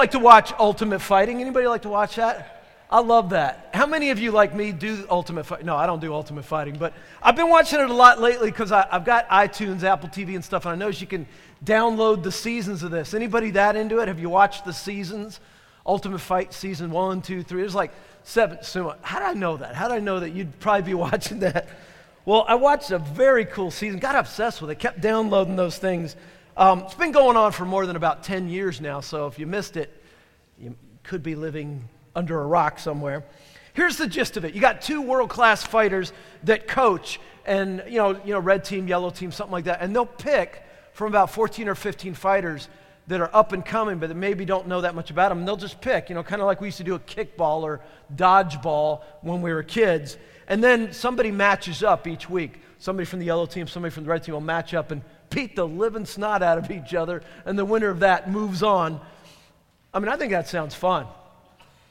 like to watch Ultimate Fighting? Anybody like to watch that? I love that. How many of you, like me, do Ultimate Fighting? No, I don't do Ultimate Fighting, but I've been watching it a lot lately because I've got iTunes, Apple TV, and stuff, and I know you can download the seasons of this. Anybody that into it? Have you watched the seasons? Ultimate Fight season one, two, three. There's like seven. How did I know that? How did I know that you'd probably be watching that? Well, I watched a very cool season, got obsessed with it, kept downloading those things. Um, it's been going on for more than about 10 years now, so if you missed it, you could be living under a rock somewhere. Here's the gist of it. You got two world-class fighters that coach and you know, you know, red team, yellow team, something like that, and they'll pick from about 14 or 15 fighters that are up and coming, but that maybe don't know that much about them. And they'll just pick, you know, kind of like we used to do a kickball or dodgeball when we were kids. And then somebody matches up each week. Somebody from the yellow team, somebody from the red team will match up and beat the living snot out of each other, and the winner of that moves on. I mean, I think that sounds fun.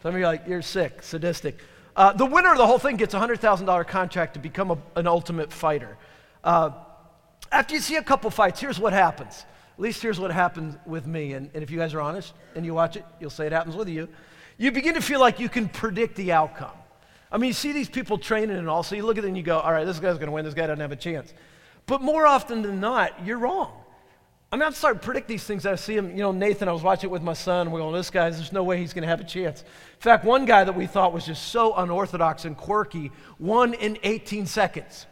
Some of you are like, you're sick, sadistic. Uh, the winner of the whole thing gets a $100,000 contract to become a, an ultimate fighter. Uh, after you see a couple fights, here's what happens. At least here's what happened with me. And, and if you guys are honest and you watch it, you'll say it happens with you. You begin to feel like you can predict the outcome. I mean, you see these people training and all, so you look at it and you go, all right, this guy's going to win, this guy doesn't have a chance. But more often than not, you're wrong. I mean, I'm starting to predict these things. I see him, you know, Nathan, I was watching it with my son, we're going, this guy, there's no way he's going to have a chance. In fact, one guy that we thought was just so unorthodox and quirky won in 18 seconds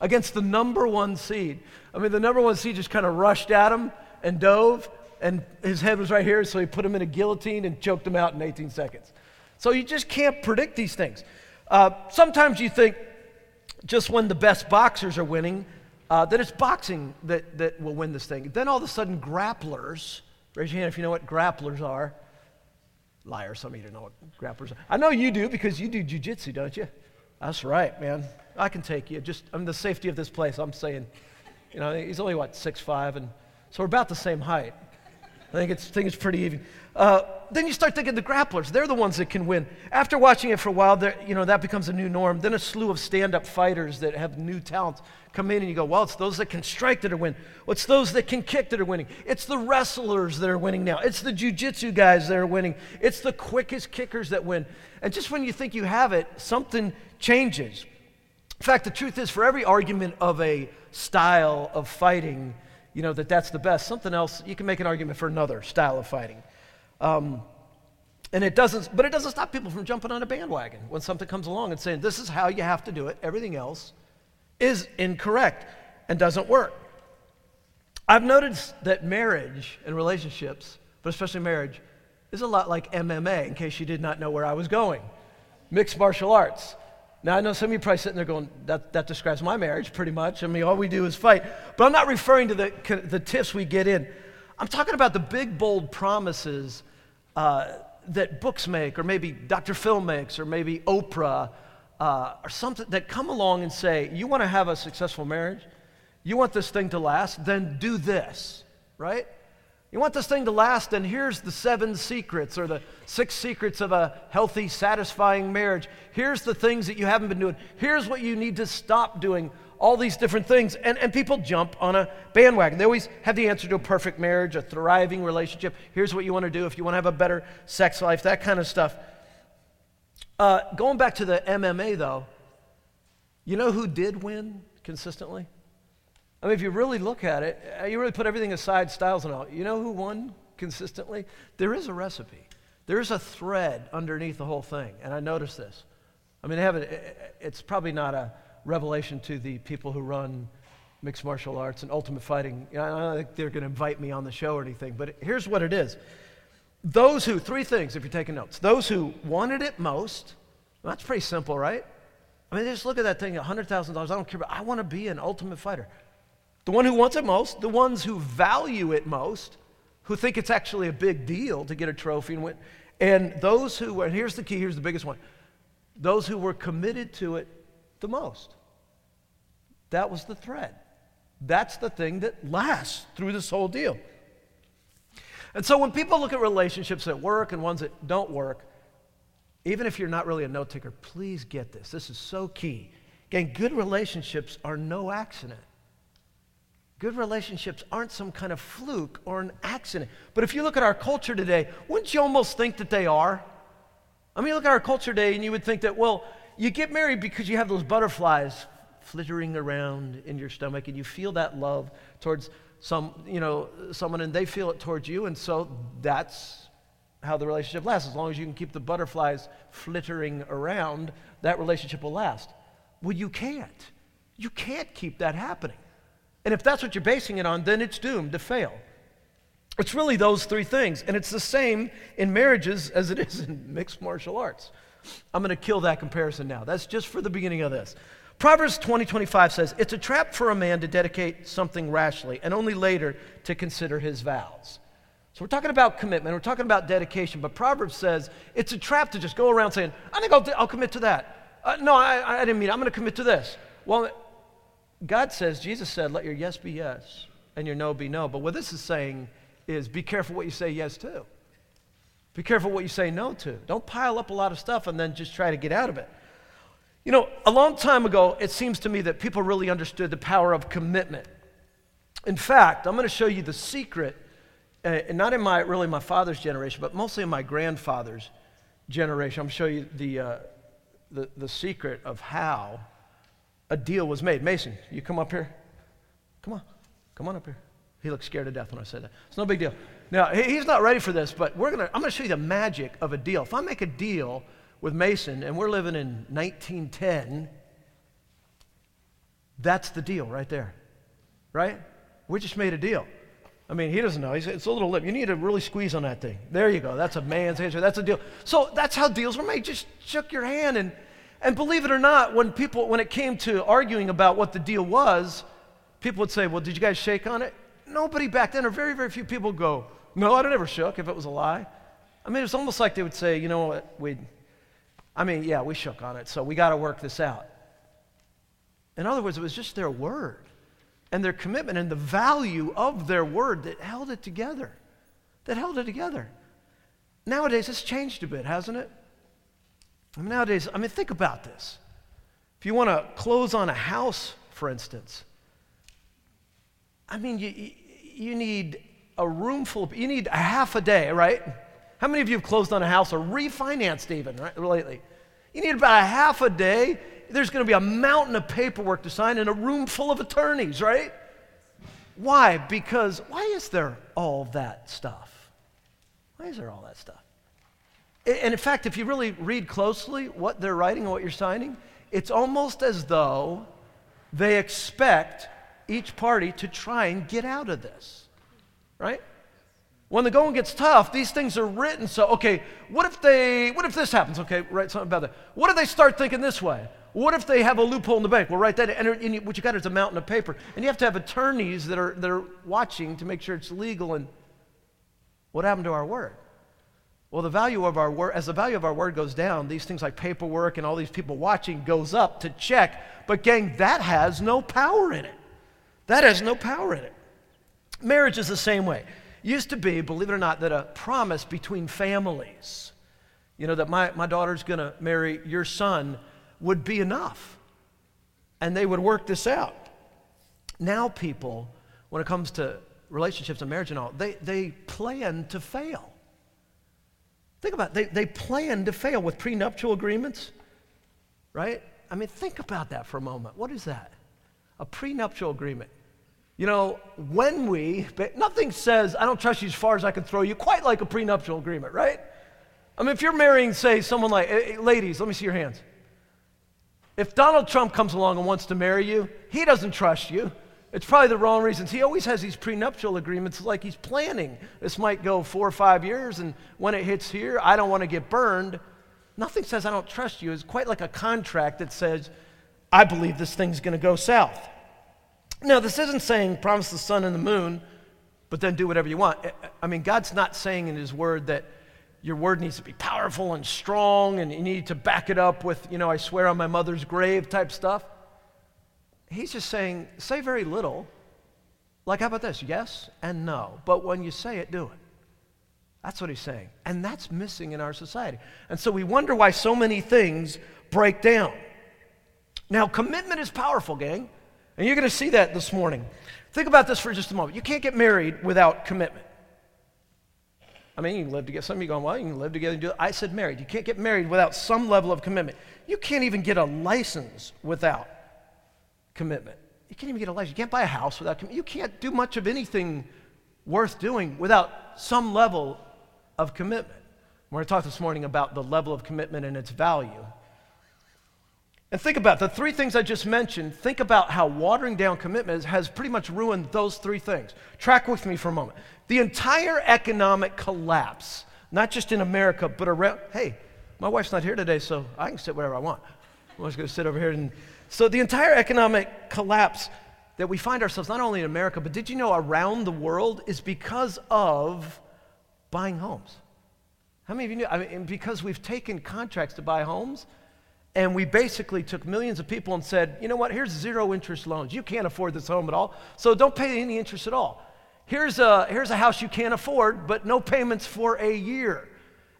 against the number one seed. I mean, the number one seed just kind of rushed at him and dove, and his head was right here, so he put him in a guillotine and choked him out in 18 seconds. So you just can't predict these things. Uh, sometimes you think just when the best boxers are winning, uh, that it's boxing that, that will win this thing. Then all of a sudden, grapplers, raise your hand if you know what grapplers are. Liar, some of you don't know what grapplers are. I know you do because you do jujitsu, don't you? That's right, man. I can take you. Just, I'm the safety of this place. I'm saying, you know, he's only, what, six five, and so we're about the same height. I think it's, think it's pretty even. Uh, then you start thinking the grapplers, they're the ones that can win. After watching it for a while, you know, that becomes a new norm. Then a slew of stand up fighters that have new talents come in and you go, well, it's those that can strike that are winning. It's those that can kick that are winning. It's the wrestlers that are winning now. It's the jujitsu guys that are winning. It's the quickest kickers that win. And just when you think you have it, something changes. In fact, the truth is, for every argument of a style of fighting, you know, that that's the best. Something else, you can make an argument for another style of fighting. Um, and it doesn't, but it doesn't stop people from jumping on a bandwagon when something comes along and saying, this is how you have to do it. Everything else is incorrect and doesn't work. I've noticed that marriage and relationships, but especially marriage, is a lot like MMA, in case you did not know where I was going. Mixed martial arts. Now, I know some of you probably sitting there going, that, that describes my marriage pretty much. I mean, all we do is fight. But I'm not referring to the, the tips we get in. I'm talking about the big, bold promises uh, that books make, or maybe Dr. Phil makes, or maybe Oprah, uh, or something that come along and say, You want to have a successful marriage? You want this thing to last? Then do this, right? You want this thing to last, then here's the seven secrets or the six secrets of a healthy, satisfying marriage. Here's the things that you haven't been doing. Here's what you need to stop doing. All these different things. And, and people jump on a bandwagon. They always have the answer to a perfect marriage, a thriving relationship. Here's what you want to do if you want to have a better sex life, that kind of stuff. Uh, going back to the MMA, though, you know who did win consistently? I mean, if you really look at it, uh, you really put everything aside, styles and all, you know who won consistently? There is a recipe. There is a thread underneath the whole thing. And I noticed this. I mean, it's probably not a revelation to the people who run mixed martial arts and ultimate fighting. I don't think they're going to invite me on the show or anything, but here's what it is. Those who, three things if you're taking notes. Those who wanted it most, well, that's pretty simple, right? I mean, just look at that thing, $100,000. I don't care, but I want to be an ultimate fighter. The one who wants it most, the ones who value it most, who think it's actually a big deal to get a trophy and win. And those who, and here's the key, here's the biggest one those who were committed to it the most. That was the thread. That's the thing that lasts through this whole deal. And so when people look at relationships that work and ones that don't work, even if you're not really a note taker, please get this. This is so key. Again, good relationships are no accident. Good relationships aren't some kind of fluke or an accident. But if you look at our culture today, wouldn't you almost think that they are? I mean, look at our culture today, and you would think that, well, you get married because you have those butterflies flittering around in your stomach, and you feel that love towards some, you know, someone, and they feel it towards you, and so that's how the relationship lasts. As long as you can keep the butterflies flittering around, that relationship will last. Well, you can't. You can't keep that happening. And if that's what you're basing it on, then it's doomed to fail. It's really those three things. And it's the same in marriages as it is in mixed martial arts. I'm going to kill that comparison now. That's just for the beginning of this. Proverbs 20, 25 says, It's a trap for a man to dedicate something rashly and only later to consider his vows. So we're talking about commitment, we're talking about dedication, but Proverbs says it's a trap to just go around saying, I think I'll, I'll commit to that. Uh, no, I, I didn't mean it. I'm going to commit to this. Well, God says, Jesus said, let your yes be yes and your no be no. But what this is saying is be careful what you say yes to. Be careful what you say no to. Don't pile up a lot of stuff and then just try to get out of it. You know, a long time ago, it seems to me that people really understood the power of commitment. In fact, I'm going to show you the secret, uh, not in my really my father's generation, but mostly in my grandfather's generation. I'm going to show you the, uh, the, the secret of how a deal was made. Mason, you come up here. Come on. Come on up here. He looked scared to death when I said that. It's no big deal. Now, he's not ready for this, but we're gonna, I'm going to show you the magic of a deal. If I make a deal with Mason and we're living in 1910, that's the deal right there. Right? We just made a deal. I mean, he doesn't know. He's, it's a little lip. You need to really squeeze on that thing. There you go. That's a man's answer. That's a deal. So that's how deals were made. Just shook your hand and and believe it or not, when people, when it came to arguing about what the deal was, people would say, Well, did you guys shake on it? Nobody back then, or very, very few people go, No, I never shook if it was a lie. I mean, it's almost like they would say, You know what, we, I mean, yeah, we shook on it, so we got to work this out. In other words, it was just their word and their commitment and the value of their word that held it together. That held it together. Nowadays, it's changed a bit, hasn't it? I mean, nowadays, I mean, think about this. If you want to close on a house, for instance, I mean, you, you need a room full of, you need a half a day, right? How many of you have closed on a house or refinanced even, right, lately? You need about a half a day. There's going to be a mountain of paperwork to sign and a room full of attorneys, right? Why? Because, why is there all that stuff? Why is there all that stuff? And in fact, if you really read closely what they're writing and what you're signing, it's almost as though they expect each party to try and get out of this, right? When the going gets tough, these things are written so, okay, what if they, what if this happens? Okay, write something about that. What if they start thinking this way? What if they have a loophole in the bank? Well, write that, and, what you got is a mountain of paper. And you have to have attorneys that are, that are watching to make sure it's legal. And what happened to our word? Well, the value of our word, as the value of our word goes down, these things like paperwork and all these people watching goes up to check. But, gang, that has no power in it. That has no power in it. Marriage is the same way. Used to be, believe it or not, that a promise between families, you know, that my, my daughter's going to marry your son would be enough. And they would work this out. Now, people, when it comes to relationships and marriage and all, they, they plan to fail. Think about it. They, they plan to fail with prenuptial agreements, right? I mean, think about that for a moment. What is that? A prenuptial agreement. You know, when we, but nothing says, I don't trust you as far as I can throw you, quite like a prenuptial agreement, right? I mean, if you're marrying, say, someone like, hey, ladies, let me see your hands. If Donald Trump comes along and wants to marry you, he doesn't trust you. It's probably the wrong reasons. He always has these prenuptial agreements like he's planning. This might go four or five years, and when it hits here, I don't want to get burned. Nothing says I don't trust you. It's quite like a contract that says, I believe this thing's going to go south. Now, this isn't saying promise the sun and the moon, but then do whatever you want. I mean, God's not saying in His Word that your word needs to be powerful and strong and you need to back it up with, you know, I swear on my mother's grave type stuff. He's just saying, say very little. Like, how about this? Yes and no. But when you say it, do it. That's what he's saying. And that's missing in our society. And so we wonder why so many things break down. Now, commitment is powerful, gang. And you're going to see that this morning. Think about this for just a moment. You can't get married without commitment. I mean, you can live together. Some of you going, well, you can live together and do it. I said married. You can't get married without some level of commitment. You can't even get a license without commitment. You can't even get a license. You can't buy a house without commitment. You can't do much of anything worth doing without some level of commitment. We're going to talk this morning about the level of commitment and its value. And think about the three things I just mentioned. Think about how watering down commitment has pretty much ruined those three things. Track with me for a moment. The entire economic collapse, not just in America, but around. Hey, my wife's not here today, so I can sit wherever I want. I'm just going to sit over here. And so the entire economic collapse that we find ourselves not only in America, but did you know around the world is because of buying homes. How many of you knew? I mean, because we've taken contracts to buy homes, and we basically took millions of people and said, you know what, here's zero interest loans. You can't afford this home at all, so don't pay any interest at all. Here's a, here's a house you can't afford, but no payments for a year.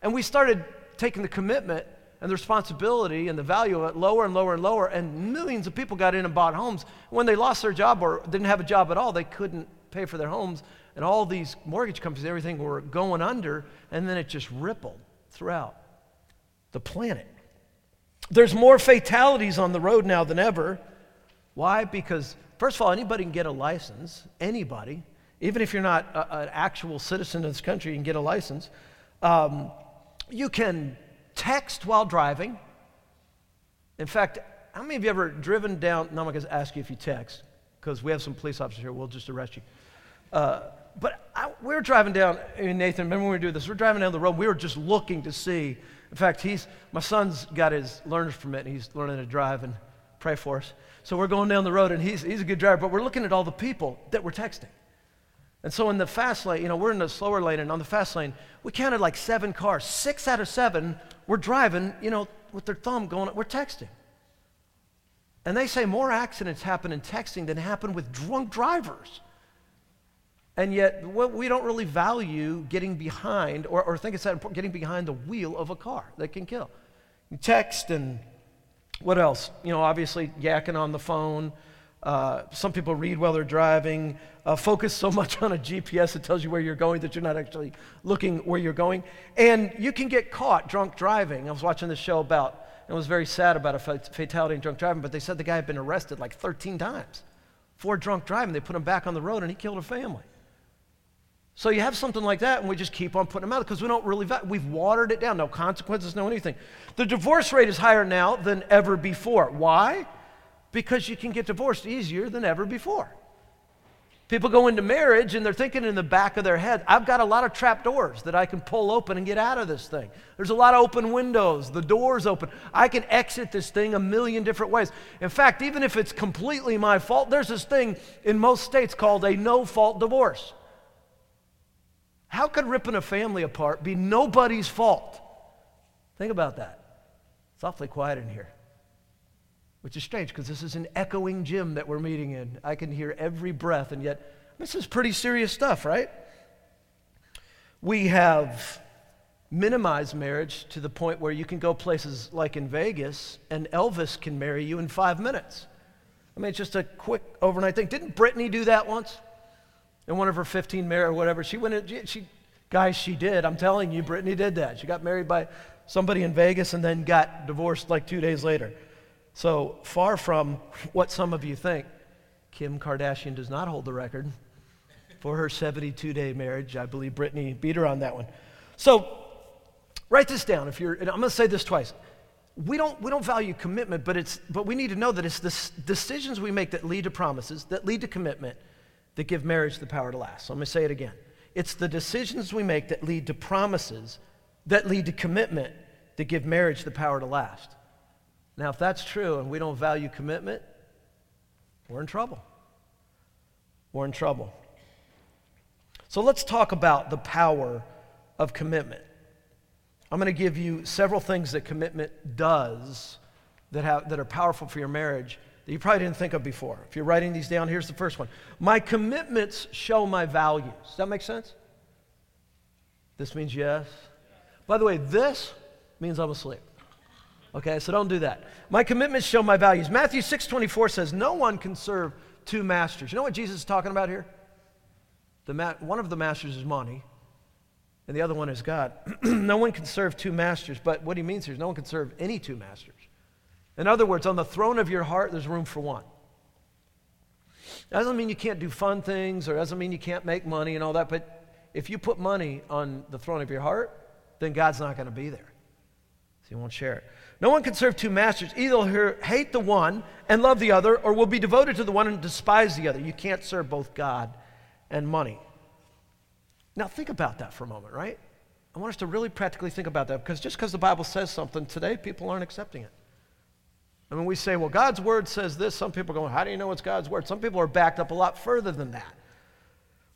And we started taking the commitment and the responsibility and the value of it lower and lower and lower, and millions of people got in and bought homes. When they lost their job or didn't have a job at all, they couldn't pay for their homes, and all these mortgage companies and everything were going under, and then it just rippled throughout the planet. There's more fatalities on the road now than ever. Why? Because, first of all, anybody can get a license. Anybody. Even if you're not a, an actual citizen of this country, you can get a license. Um, you can text while driving. In fact, how many of you ever driven down? No, I'm going to ask you if you text, because we have some police officers here. We'll just arrest you. Uh, but I, we were driving down, Nathan, remember when we were doing this? We are driving down the road. We were just looking to see. In fact, he's, my son's got his learner's permit, and he's learning to drive and pray for us. So we're going down the road, and he's, he's a good driver, but we're looking at all the people that we're texting. And so in the fast lane, you know, we're in the slower lane, and on the fast lane, we counted like seven cars. Six out of seven were driving, you know, with their thumb going, we're texting. And they say more accidents happen in texting than happen with drunk drivers. And yet, we don't really value getting behind, or, or think it's that important, getting behind the wheel of a car that can kill. You text and what else? You know, obviously, yakking on the phone. Uh, some people read while they're driving. Uh, focus so much on a GPS that tells you where you're going that you're not actually looking where you're going. And you can get caught drunk driving. I was watching this show about, and was very sad about a fatality in drunk driving, but they said the guy had been arrested like 13 times for drunk driving. They put him back on the road and he killed a family. So you have something like that, and we just keep on putting them out because we don't really, we've watered it down. No consequences, no anything. The divorce rate is higher now than ever before. Why? Because you can get divorced easier than ever before. People go into marriage and they're thinking in the back of their head, I've got a lot of trap doors that I can pull open and get out of this thing. There's a lot of open windows, the door's open. I can exit this thing a million different ways. In fact, even if it's completely my fault, there's this thing in most states called a no fault divorce. How could ripping a family apart be nobody's fault? Think about that. It's awfully quiet in here, which is strange because this is an echoing gym that we're meeting in. I can hear every breath, and yet this is pretty serious stuff, right? We have minimized marriage to the point where you can go places like in Vegas and Elvis can marry you in five minutes. I mean, it's just a quick overnight thing. Didn't Britney do that once? In one of her 15 married or whatever. She went in, she, guys, she did. I'm telling you, Britney did that. She got married by somebody in Vegas and then got divorced like two days later. So far from what some of you think, Kim Kardashian does not hold the record for her 72 day marriage. I believe Britney beat her on that one. So write this down if you're, I'm going to say this twice. We don't, we don't value commitment, but, it's, but we need to know that it's the decisions we make that lead to promises, that lead to commitment, that give marriage the power to last. So going to say it again. It's the decisions we make that lead to promises, that lead to commitment, that give marriage the power to last. Now, if that's true and we don't value commitment, we're in trouble. We're in trouble. So let's talk about the power of commitment. I'm going to give you several things that commitment does that, have, that are powerful for your marriage that you probably didn't think of before. If you're writing these down, here's the first one My commitments show my values. Does that make sense? This means yes. By the way, this means I'm asleep. Okay, so don't do that. My commitments show my values. Matthew 6:24 says, "No one can serve two masters." You know what Jesus is talking about here? The ma- one of the masters is money, and the other one is God. no one can serve two masters, but what he means here is no one can serve any two masters. In other words, on the throne of your heart, there's room for one. That doesn't mean you can't do fun things or doesn't mean you can't make money and all that, but if you put money on the throne of your heart, then God's not going to be there. So he won't share it. No one can serve two masters. Either hate the one and love the other, or will be devoted to the one and despise the other. You can't serve both God and money. Now, think about that for a moment, right? I want us to really practically think about that because just because the Bible says something today, people aren't accepting it. I mean, we say, well, God's word says this. Some people are going, how do you know it's God's word? Some people are backed up a lot further than that.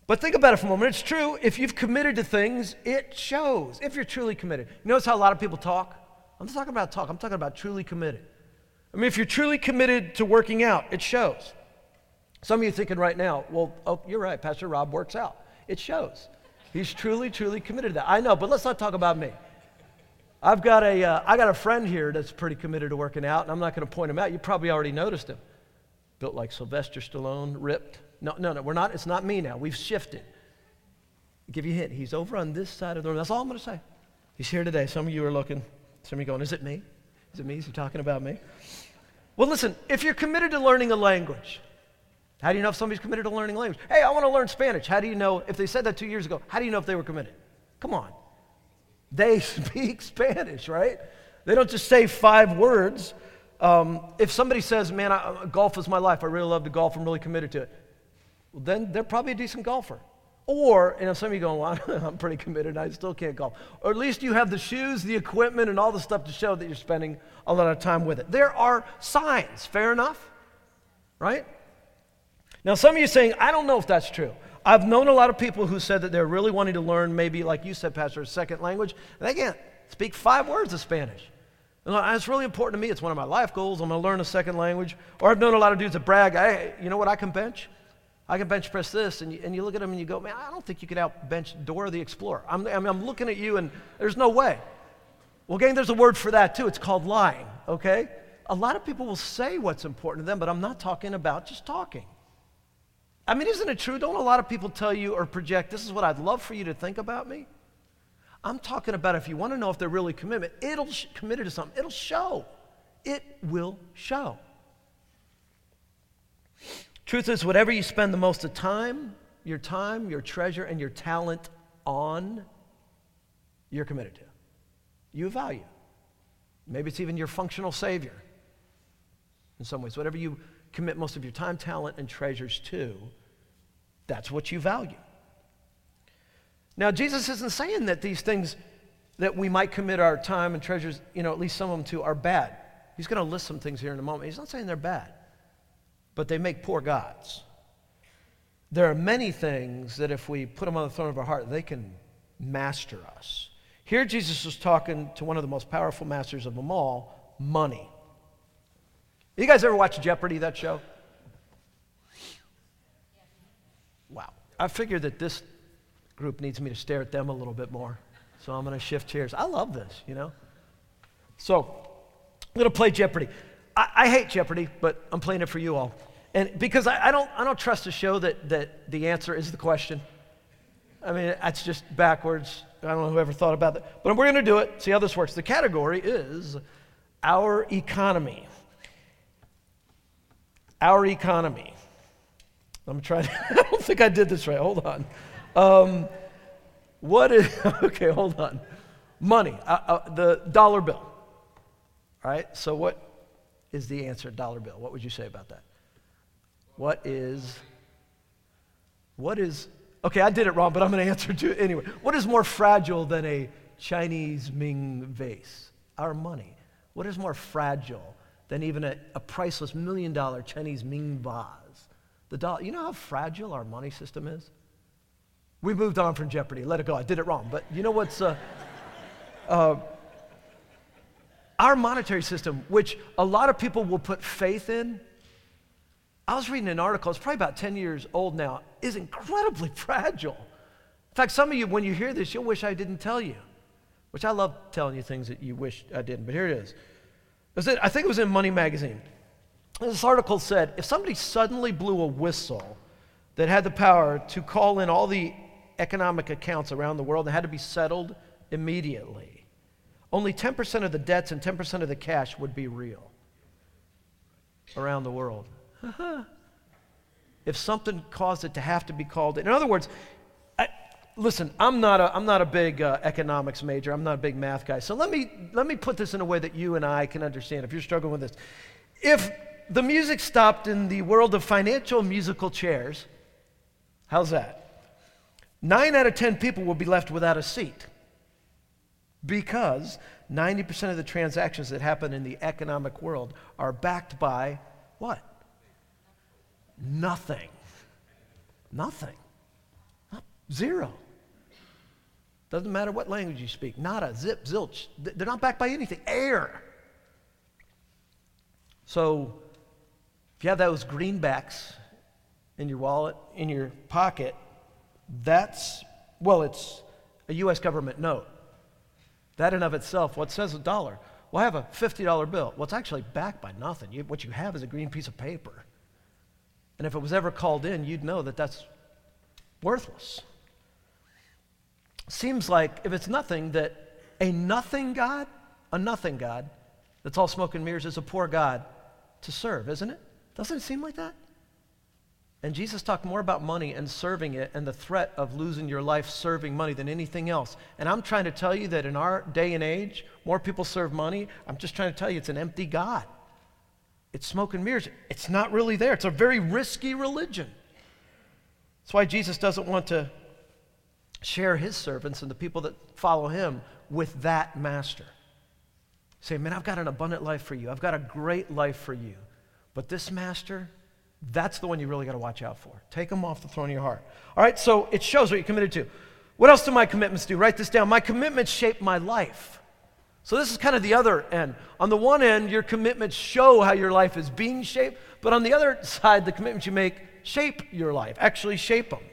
But think about it for a moment. It's true. If you've committed to things, it shows. If you're truly committed. You notice how a lot of people talk? I'm not talking about talk, I'm talking about truly committed. I mean, if you're truly committed to working out, it shows. Some of you thinking right now, well, oh, you're right, Pastor Rob works out. It shows. He's truly, truly committed to that. I know, but let's not talk about me. I've got a, uh, I got a friend here that's pretty committed to working out, and I'm not going to point him out. You probably already noticed him. Built like Sylvester Stallone, ripped. No, no, no, we're not, it's not me now. We've shifted. I'll give you a hint. He's over on this side of the room. That's all I'm going to say. He's here today. Some of you are looking. Some of you going, is it me? Is it me? Is he talking about me? Well, listen, if you're committed to learning a language, how do you know if somebody's committed to learning a language? Hey, I want to learn Spanish. How do you know if they said that two years ago? How do you know if they were committed? Come on. They speak Spanish, right? They don't just say five words. Um, if somebody says, man, I, golf is my life, I really love to golf, I'm really committed to it, well, then they're probably a decent golfer. Or, and if some of you going, well, I'm pretty committed, I still can't golf. Or at least you have the shoes, the equipment, and all the stuff to show that you're spending a lot of time with it. There are signs, fair enough? Right? Now, some of you saying, I don't know if that's true. I've known a lot of people who said that they're really wanting to learn, maybe like you said, Pastor, a second language, they can't speak five words of Spanish. And it's really important to me. It's one of my life goals. I'm going to learn a second language. Or I've known a lot of dudes that brag, hey, you know what I can bench? I can bench press this. And you, and you look at them and you go, man, I don't think you could out bench Dora the Explorer. I'm, I mean, I'm looking at you and there's no way. Well, gang, there's a word for that too. It's called lying, okay? A lot of people will say what's important to them, but I'm not talking about just talking. I mean, isn't it true? Don't a lot of people tell you or project, this is what I'd love for you to think about me? I'm talking about if you want to know if they're really committed, it'll sh- committed to something. It'll show. It will show. Truth is, whatever you spend the most of time, your time, your treasure, and your talent on, you're committed to. You value. Maybe it's even your functional savior in some ways. Whatever you commit most of your time, talent, and treasures to, that's what you value. Now, Jesus isn't saying that these things that we might commit our time and treasures, you know, at least some of them to, are bad. He's going to list some things here in a moment. He's not saying they're bad, but they make poor gods. There are many things that if we put them on the throne of our heart, they can master us. Here, Jesus was talking to one of the most powerful masters of them all money. You guys ever watch Jeopardy, that show? Wow. I figured that this group needs me to stare at them a little bit more. So I'm going to shift chairs. I love this, you know? So I'm going to play Jeopardy. I, I, hate Jeopardy, but I'm playing it for you all. And because I, I, don't, I don't trust a show that, that the answer is the question. I mean, that's just backwards. I don't know who ever thought about that. But we're going to do it, see how this works. The category is our economy our economy. I'm trying to, I don't think I did this right. Hold on. Um, what is, okay, hold on. Money, uh, uh, the dollar bill. All right, so what is the answer, dollar bill? What would you say about that? What is, what is, okay, I did it wrong, but I'm going to answer to it anyway. What is more fragile than a Chinese Ming vase? Our money. What is more fragile than even a, a priceless million dollar Chinese Ming vase. The dollar, you know how fragile our money system is? We moved on from Jeopardy. Let it go. I did it wrong. But you know what's. Uh, uh, our monetary system, which a lot of people will put faith in, I was reading an article, it's probably about 10 years old now, is incredibly fragile. In fact, some of you, when you hear this, you'll wish I didn't tell you, which I love telling you things that you wish I didn't, but here it is. I think it was in Money Magazine. This article said if somebody suddenly blew a whistle that had the power to call in all the economic accounts around the world and had to be settled immediately, only 10% of the debts and 10% of the cash would be real around the world. if something caused it to have to be called in. In other words, listen, I'm not a, I'm not a big uh, economics major. I'm not a big math guy. So let me, let me put this in a way that you and I can understand if you're struggling with this. If the music stopped in the world of financial musical chairs, how's that? Nine out of 10 people will be left without a seat because 90% of the transactions that happen in the economic world are backed by what? Nothing. Nothing. Zero. Doesn't matter what language you speak. Nada, zip, zilch. They're not backed by anything. Air. So if you have those greenbacks in your wallet, in your pocket, that's, well, it's a U.S. government note. That in of itself, what says a dollar? Well, I have a $50 bill. Well, it's actually backed by nothing. You, what you have is a green piece of paper. And if it was ever called in, you'd know that that's worthless. Seems like if it's nothing, that a nothing God, a nothing God, that's all smoke and mirrors, is a poor God to serve, isn't it? Doesn't it seem like that? And Jesus talked more about money and serving it and the threat of losing your life serving money than anything else. And I'm trying to tell you that in our day and age, more people serve money. I'm just trying to tell you it's an empty God. It's smoke and mirrors. It's not really there. It's a very risky religion. That's why Jesus doesn't want to share his servants and the people that follow him with that master. Say, man, I've got an abundant life for you. I've got a great life for you. But this master, that's the one you really got to watch out for. Take him off the throne of your heart. All right, so it shows what you're committed to. What else do my commitments do? Write this down. My commitments shape my life. So this is kind of the other end. On the one end, your commitments show how your life is being shaped, but on the other side, the commitments you make shape your life, actually shape them.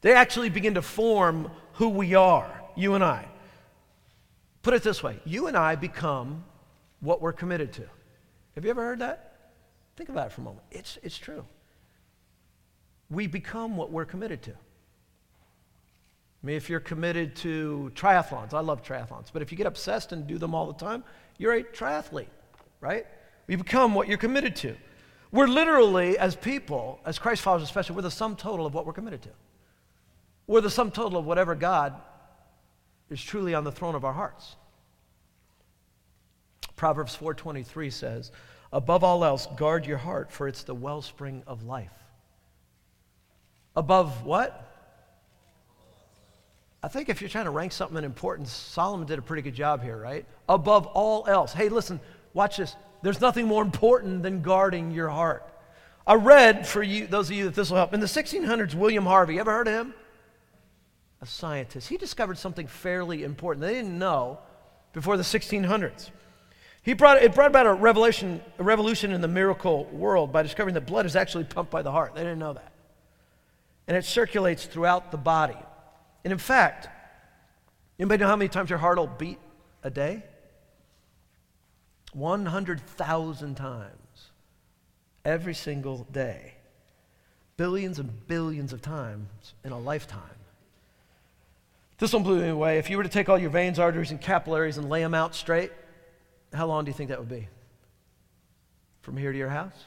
They actually begin to form who we are, you and I. Put it this way you and I become what we're committed to. Have you ever heard that? Think about it for a moment. It's, it's true. We become what we're committed to. I mean, if you're committed to triathlons, I love triathlons, but if you get obsessed and do them all the time, you're a triathlete, right? You become what you're committed to. We're literally, as people, as Christ followers especially, we're the sum total of what we're committed to. We're the sum total of whatever God is truly on the throne of our hearts. Proverbs 4:23 says, "Above all else, guard your heart, for it's the wellspring of life." Above what? I think if you're trying to rank something in importance, Solomon did a pretty good job here, right? Above all else. Hey, listen, watch this. There's nothing more important than guarding your heart. I read for you, those of you that this will help. In the 1600s, William Harvey, ever heard of him? A scientist. He discovered something fairly important. They didn't know before the 1600s. He brought, it brought about a revelation, a revolution in the miracle world by discovering that blood is actually pumped by the heart. They didn't know that. And it circulates throughout the body. And in fact, anybody know how many times your heart will beat a day? 100,000 times every single day. Billions and billions of times in a lifetime. This one blew me away. If you were to take all your veins, arteries, and capillaries and lay them out straight, how long do you think that would be? From here to your house?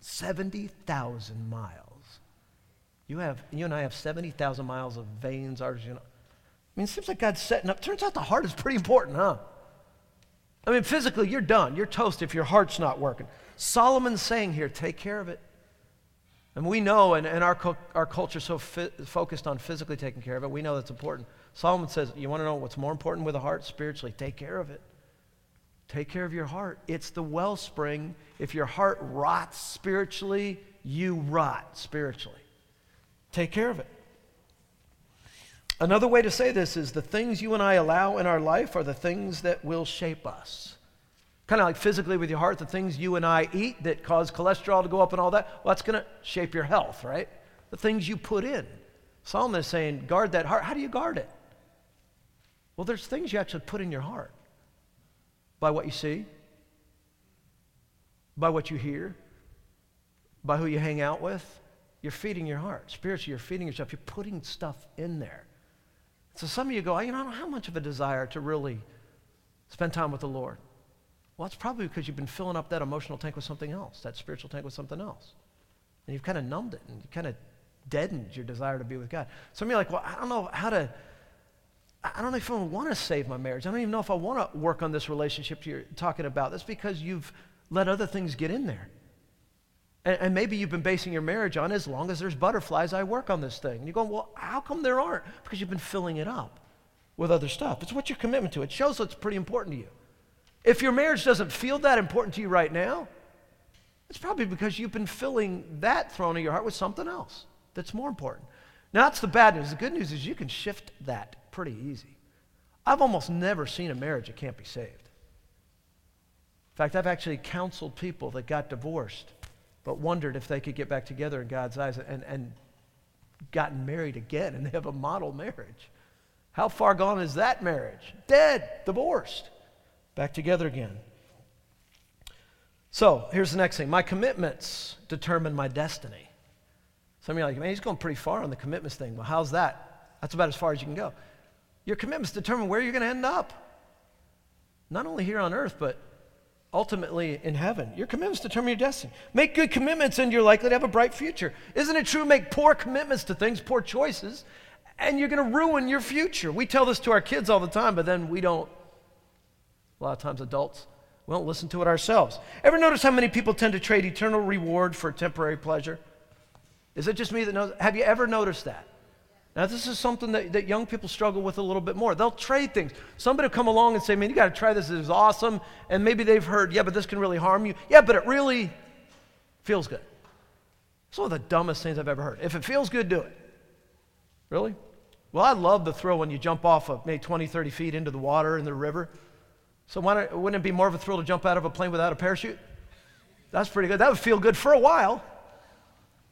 70,000 miles. You, have, you and I have 70,000 miles of veins, arteries. I mean, it seems like God's setting up. Turns out the heart is pretty important, huh? I mean, physically, you're done. You're toast if your heart's not working. Solomon's saying here, take care of it. And we know, and, and our, our culture is so fi- focused on physically taking care of it, we know that's important. Solomon says, You want to know what's more important with the heart spiritually? Take care of it. Take care of your heart. It's the wellspring. If your heart rots spiritually, you rot spiritually. Take care of it. Another way to say this is the things you and I allow in our life are the things that will shape us. Kind of like physically with your heart, the things you and I eat that cause cholesterol to go up and all that, well, that's going to shape your health, right? The things you put in. Solomon is saying, guard that heart. How do you guard it? Well, there's things you actually put in your heart by what you see, by what you hear, by who you hang out with. You're feeding your heart. Spiritually, you're feeding yourself. You're putting stuff in there. So some of you go, you know, I don't have much of a desire to really spend time with the Lord. Well, it's probably because you've been filling up that emotional tank with something else, that spiritual tank with something else. And you've kind of numbed it and you kind of deadened your desire to be with God. Some of you are like, well, I don't know how to, I don't know if I want to save my marriage. I don't even know if I want to work on this relationship you're talking about. That's because you've let other things get in there. And, and, maybe you've been basing your marriage on as long as there's butterflies, I work on this thing. And you're going, well, how come there aren't? Because you've been filling it up with other stuff. It's what your commitment to. It shows it's pretty important to you. If your marriage doesn't feel that important to you right now, it's probably because you've been filling that throne of your heart with something else that's more important. Now, that's the bad news. The good news is you can shift that pretty easy. I've almost never seen a marriage that can't be saved. In fact, I've actually counseled people that got divorced but wondered if they could get back together in God's eyes and, and gotten married again and they have a model marriage. How far gone is that marriage? Dead, divorced, back together again. So here's the next thing my commitments determine my destiny. Some of you are like, man, he's going pretty far on the commitments thing. Well, how's that? That's about as far as you can go. Your commitments determine where you're going to end up. Not only here on earth, but ultimately in heaven. Your commitments determine your destiny. Make good commitments and you're likely to have a bright future. Isn't it true? Make poor commitments to things, poor choices, and you're going to ruin your future. We tell this to our kids all the time, but then we don't, a lot of times adults, we don't listen to it ourselves. Ever notice how many people tend to trade eternal reward for temporary pleasure? Is it just me that knows? Have you ever noticed that? Now, this is something that, that young people struggle with a little bit more. They'll trade things. Somebody will come along and say, Man, you got to try this. This is awesome. And maybe they've heard, Yeah, but this can really harm you. Yeah, but it really feels good. It's one of the dumbest things I've ever heard. If it feels good, do it. Really? Well, I love the thrill when you jump off of maybe 20, 30 feet into the water in the river. So wouldn't it be more of a thrill to jump out of a plane without a parachute? That's pretty good. That would feel good for a while,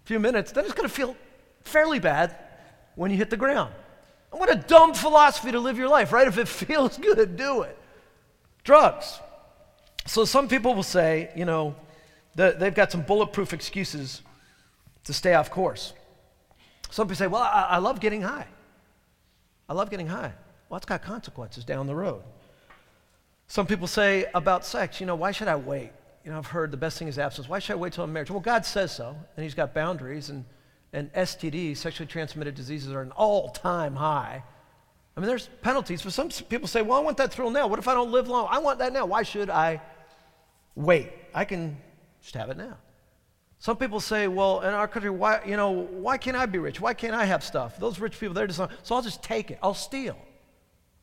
a few minutes. Then it's going to feel fairly bad when you hit the ground. And what a dumb philosophy to live your life, right? If it feels good, do it. Drugs. So some people will say, you know, they've got some bulletproof excuses to stay off course. Some people say, well, I, I love getting high. I love getting high. Well, it's got consequences down the road. Some people say about sex, you know, why should I wait? You know, I've heard the best thing is absence. Why should I wait till I'm married? Well, God says so, and He's got boundaries, and and STDs, sexually transmitted diseases, are an all time high. I mean, there's penalties. But some people say, well, I want that thrill now. What if I don't live long? I want that now. Why should I wait? I can just have it now. Some people say, well, in our country, why, you know, why can't I be rich? Why can't I have stuff? Those rich people, they're just, so I'll just take it. I'll steal.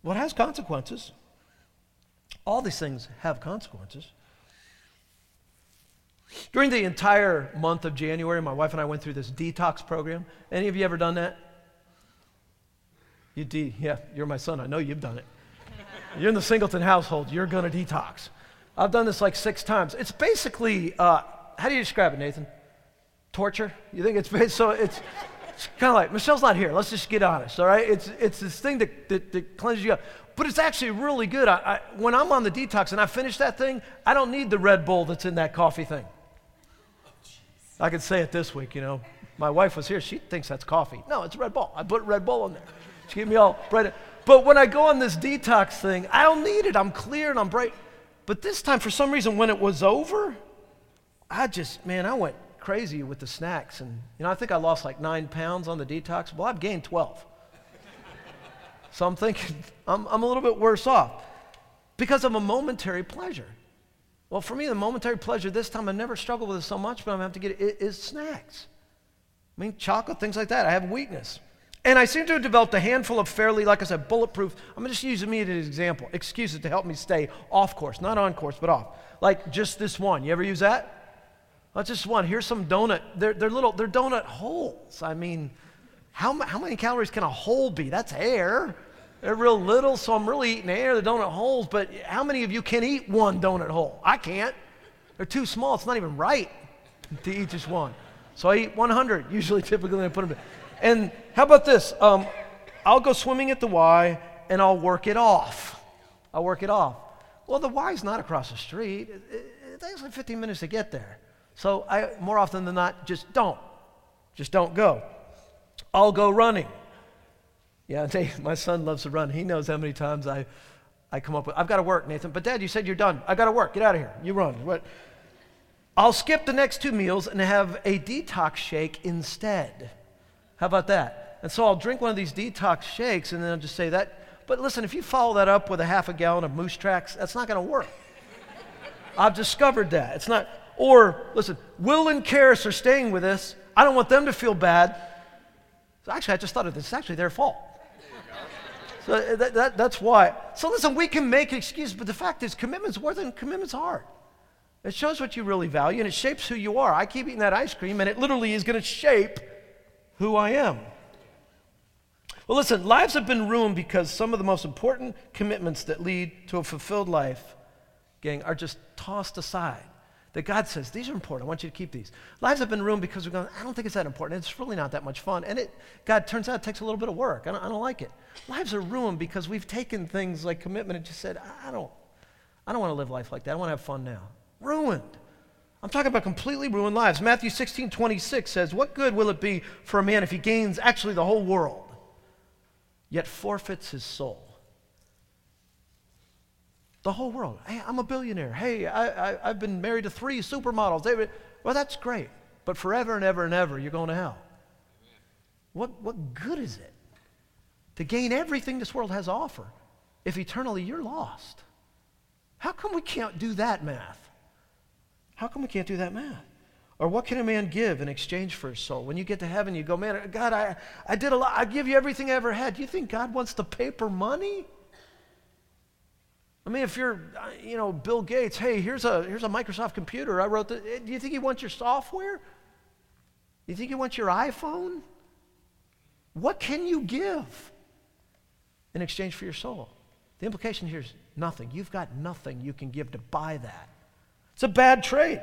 Well, it has consequences. All these things have consequences. During the entire month of January, my wife and I went through this detox program. Any of you ever done that? You de- yeah, you're my son. I know you've done it. You're in the Singleton household. You're going to detox. I've done this like six times. It's basically, uh, how do you describe it, Nathan? Torture? You think it's so? It's, it's kind of like Michelle's not here. Let's just get honest, all right? It's it's this thing that, that, that cleanses you up, but it's actually really good. I, I, when I'm on the detox and I finish that thing, I don't need the Red Bull that's in that coffee thing. I could say it this week, you know. My wife was here. She thinks that's coffee. No, it's Red Bull. I put Red Bull in there. She gave me all bright. But when I go on this detox thing, I don't need it. I'm clear and I'm bright. But this time, for some reason, when it was over, I just, man, I went crazy with the snacks. And, you know, I think I lost like nine pounds on the detox. Well, I've gained 12. So I'm thinking I'm, I'm a little bit worse off because of a momentary pleasure. Well, for me, the momentary pleasure this time, I never struggled with it so much, but I'm going to have to get it, is snacks. I mean, chocolate, things like that. I have weakness. And I seem to have developed a handful of fairly, like I said, bulletproof. I'm going to just using me as an example, excuses to help me stay off course, not on course, but off. Like just this one. You ever use that? That's just one. Here's some donut. They're, they're little, they're donut holes. I mean, how, how many calories can a hole be? That's air. They're real little, so I'm really eating air, the donut holes. But how many of you can eat one donut hole? I can't. They're too small. It's not even right to eat just one. So I eat 100, usually, typically, when I put them in. And how about this? Um, I'll go swimming at the Y, and I'll work it off. I'll work it off. Well, the Y's not across the street. It, it, it takes like 15 minutes to get there. So I, more often than not, just don't. Just don't go. I'll go running. Yeah, my son loves to run. He knows how many times I, I come up with, I've got to work, Nathan. But dad, you said you're done. I got to work. Get out of here. You run. What? I'll skip the next two meals and have a detox shake instead. How about that? And so I'll drink one of these detox shakes and then I'll just say that. But listen, if you follow that up with a half a gallon of moose tracks, that's not going to work. I've discovered that. It's not, or listen, Will and Karis are staying with us. I don't want them to feel bad. So actually, I just thought of this. It's actually their fault. So uh, that, that, that's why. So listen, we can make excuses, but the fact is, commitment's worth it and commitment's hard. It shows what you really value and it shapes who you are. I keep eating that ice cream and it literally is going to shape who I am. Well, listen, lives have been ruined because some of the most important commitments that lead to a fulfilled life, gang, are just tossed aside. That God says, these are important. I want you to keep these. Lives have been ruined because we're going, I don't think it's that important. It's really not that much fun. And it, God, turns out it takes a little bit of work. I don't, I don't like it. Lives are ruined because we've taken things like commitment and just said, I don't, I don't want to live life like that. I want to have fun now. Ruined. I'm talking about completely ruined lives. Matthew 16, 26 says, What good will it be for a man if he gains actually the whole world, yet forfeits his soul? The whole world. Hey, I'm a billionaire. Hey, I, have been married to three supermodels. Well, that's great. But forever and ever and ever, you're going to hell. What, what good is it to gain everything this world has to offer if eternally you're lost? How come we can't do that math? How come we can't do that math? Or what can a man give in exchange for his soul? When you get to heaven, you go, man, God, I, I did a lot. I give you everything I ever had. Do you think God wants the paper money? I mean, if you're, uh, you know, Bill Gates, hey, here's a, here's a Microsoft computer. I wrote the, eh, do you think he wants your software? You think he wants your iPhone? What can you give in exchange for your soul? The implication here is nothing. You've got nothing you can give to buy that. It's a bad trade.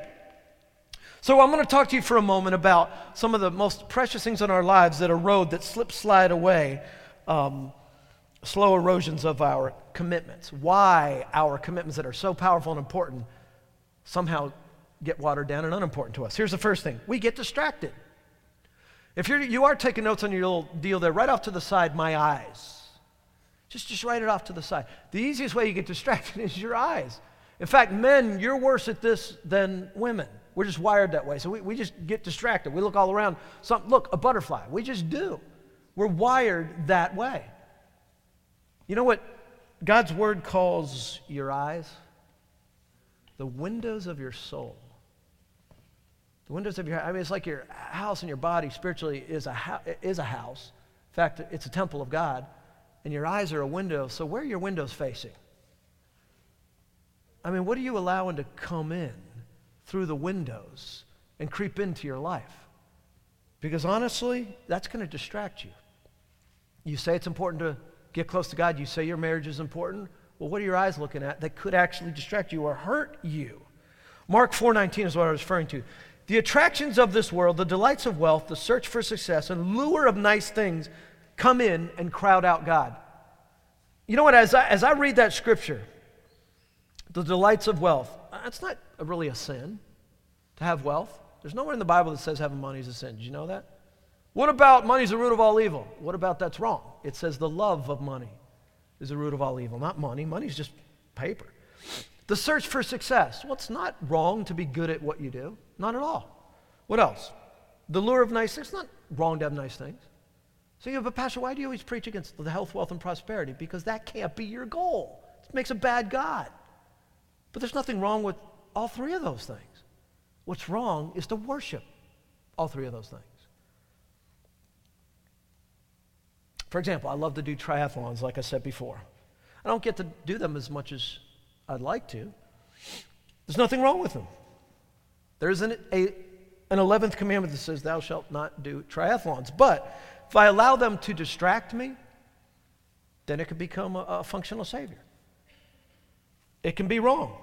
So I'm going to talk to you for a moment about some of the most precious things in our lives that erode, that slip, slide away. Um, slow erosions of our commitments. Why our commitments that are so powerful and important somehow get watered down and unimportant to us. Here's the first thing we get distracted. If you're, you are taking notes on your little deal there, right off to the side, my eyes. Just, just write it off to the side. The easiest way you get distracted is your eyes. In fact, men, you're worse at this than women. We're just wired that way. So we, we just get distracted. We look all around. Some, look, a butterfly. We just do. We're wired that way. You know what God's word calls your eyes? The windows of your soul. The windows of your I mean, it's like your house and your body spiritually is a, is a house. In fact, it's a temple of God. And your eyes are a window. So where are your windows facing? I mean, what are you allowing to come in through the windows and creep into your life? Because honestly, that's going to distract you. You say it's important to get close to God, you say your marriage is important. Well, what are your eyes looking at that could actually distract you or hurt you? Mark 4:19 is what I was referring to. The attractions of this world, the delights of wealth, the search for success, and lure of nice things come in and crowd out God. You know what? As I, as I read that scripture, the delights of wealth, uh, that's not really a sin to have wealth. There's nowhere in the Bible that says having money is a sin. Did you know that? What about money's the root of all evil? What about that's wrong? It says the love of money is the root of all evil, not money. Money's just paper. The search for success. Well, it's not wrong to be good at what you do. Not at all. What else? The lure of nice things. It's not wrong to have nice things. So you have a pastor, why do you always preach against the health, wealth, and prosperity? Because that can't be your goal. It makes a bad God. But there's nothing wrong with all three of those things. What's wrong is to worship all three of those things. For example, I love to do triathlons, like I said before. I don't get to do them as much as I'd like to. There's nothing wrong with them. There isn't a, an 11th commandment that says, Thou shalt not do triathlons. But if I allow them to distract me, then it could become a, a functional savior. It can be wrong.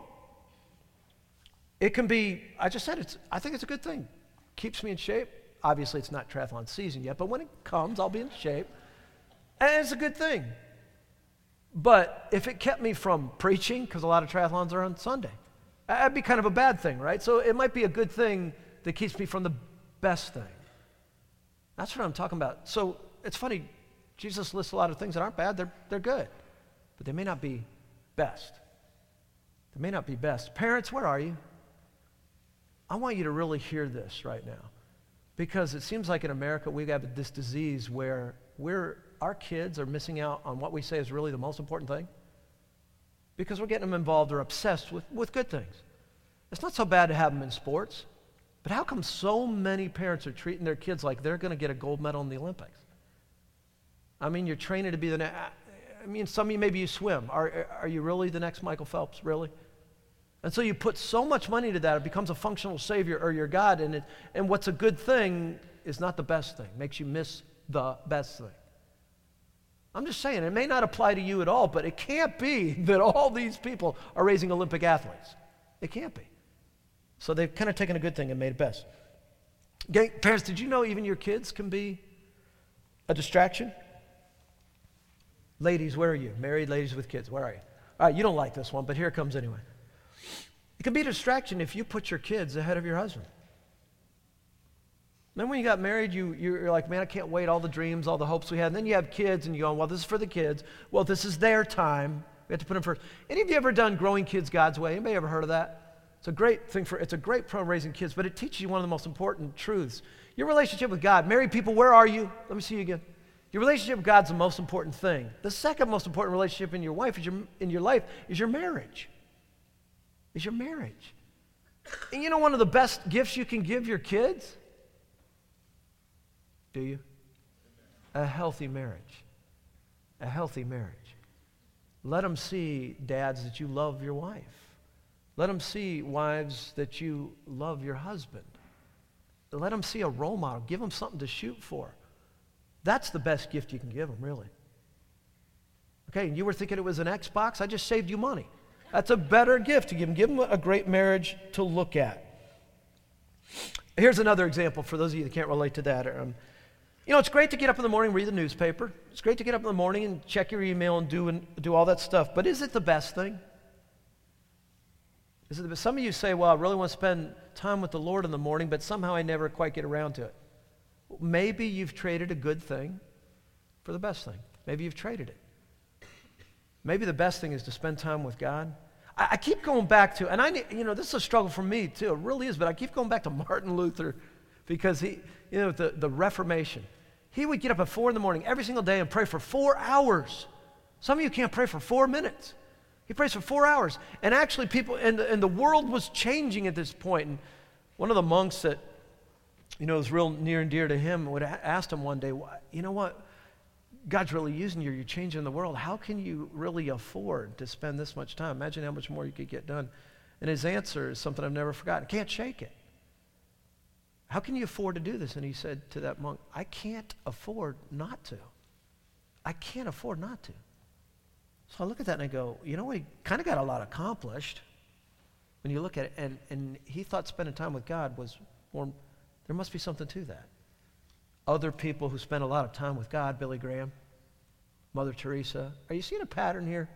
It can be, I just said, it's, I think it's a good thing. Keeps me in shape. Obviously, it's not triathlon season yet, but when it comes, I'll be in shape. And it's a good thing. But if it kept me from preaching, because a lot of triathlons are on Sunday, that'd be kind of a bad thing, right? So it might be a good thing that keeps me from the best thing. That's what I'm talking about. So it's funny, Jesus lists a lot of things that aren't bad, they're, they're good, but they may not be best. They may not be best. Parents, where are you? I want you to really hear this right now because it seems like in America we have this disease where we're, our kids are missing out on what we say is really the most important thing because we're getting them involved or obsessed with, with good things. It's not so bad to have them in sports, but how come so many parents are treating their kids like they're going to get a gold medal in the Olympics? I mean, you're training to be the next. I mean, some of you maybe you swim. Are, are you really the next Michael Phelps? Really? And so you put so much money to that, it becomes a functional savior or your God. And, it, and what's a good thing is not the best thing, makes you miss the best thing. I'm just saying, it may not apply to you at all, but it can't be that all these people are raising Olympic athletes. It can't be. So they've kind of taken a good thing and made it best. Okay, parents, did you know even your kids can be a distraction? Ladies, where are you? Married ladies with kids, where are you? All right, you don't like this one, but here it comes anyway. It can be a distraction if you put your kids ahead of your husband. Then when you got married, you, you're like, man, I can't wait, all the dreams, all the hopes we had. And then you have kids, and you go, well, this is for the kids. Well, this is their time. We have to put them first. Any of you ever done growing kids God's way? Anybody ever heard of that? It's a great thing for, it's a great program raising kids, but it teaches you one of the most important truths. Your relationship with God. Married people, where are you? Let me see you again. Your relationship with God's the most important thing. The second most important relationship in your wife is your, in your life is your marriage is your marriage. And you know one of the best gifts you can give your kids? Do you? A healthy marriage. A healthy marriage. Let them see, dads, that you love your wife. Let them see, wives, that you love your husband. Let them see a role model. Give them something to shoot for. That's the best gift you can give them, really. Okay, and you were thinking it was an Xbox? I just saved you money. That's a better gift to give them. Give them a great marriage to look at. Here's another example for those of you that can't relate to that. Um, you know, it's great to get up in the morning, read the newspaper. It's great to get up in the morning and check your email and do, and do all that stuff. But is it the best thing? Is it the, some of you say, well, I really want to spend time with the Lord in the morning, but somehow I never quite get around to it. Maybe you've traded a good thing for the best thing. Maybe you've traded it. Maybe the best thing is to spend time with God. I, I keep going back to, and I, you know, this is a struggle for me too. It really is, but I keep going back to Martin Luther because he, you know, the, the Reformation. He would get up at four in the morning every single day and pray for four hours. Some of you can't pray for four minutes. He prays for four hours. And actually, people, and and the world was changing at this point. And one of the monks that, you know, was real near and dear to him would asked him one day, you know what? God's really using you, you're changing the world. How can you really afford to spend this much time? Imagine how much more you could get done. And his answer is something I've never forgotten. Can't shake it. How can you afford to do this? And he said to that monk, I can't afford not to. I can't afford not to. So I look at that and I go, you know, he kind of got a lot accomplished when you look at it. And, and he thought spending time with God was more, there must be something to that other people who spend a lot of time with God, Billy Graham, Mother Teresa. Are you seeing a pattern here?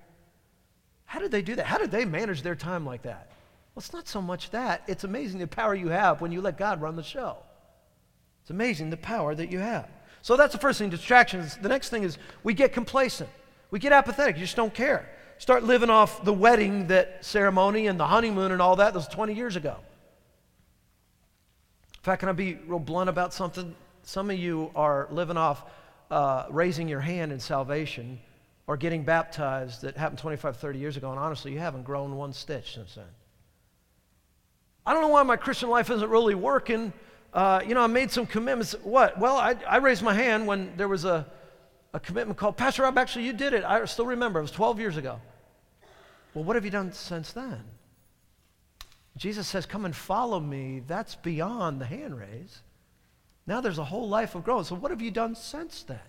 How did they do that? How did they manage their time like that? Well, it's not so much that. It's amazing the power you have when you let God run the show. It's amazing the power that you have. So that's the first thing distractions. The next thing is we get complacent, we get apathetic, you just don't care. Start living off the wedding that ceremony and the honeymoon and all that, that was 20 years ago. In fact, can I be real blunt about something? Some of you are living off uh, raising your hand in salvation or getting baptized that happened 25, 30 years ago, and honestly, you haven't grown one stitch since then. I don't know why my Christian life isn't really working. Uh, you know, I made some commitments. What? Well, I, I raised my hand when there was a, a commitment called, Pastor Rob, actually, you did it. I still remember. It was 12 years ago. Well, what have you done since then? Jesus says, Come and follow me. That's beyond the hand raise. Now there's a whole life of growth. So what have you done since then?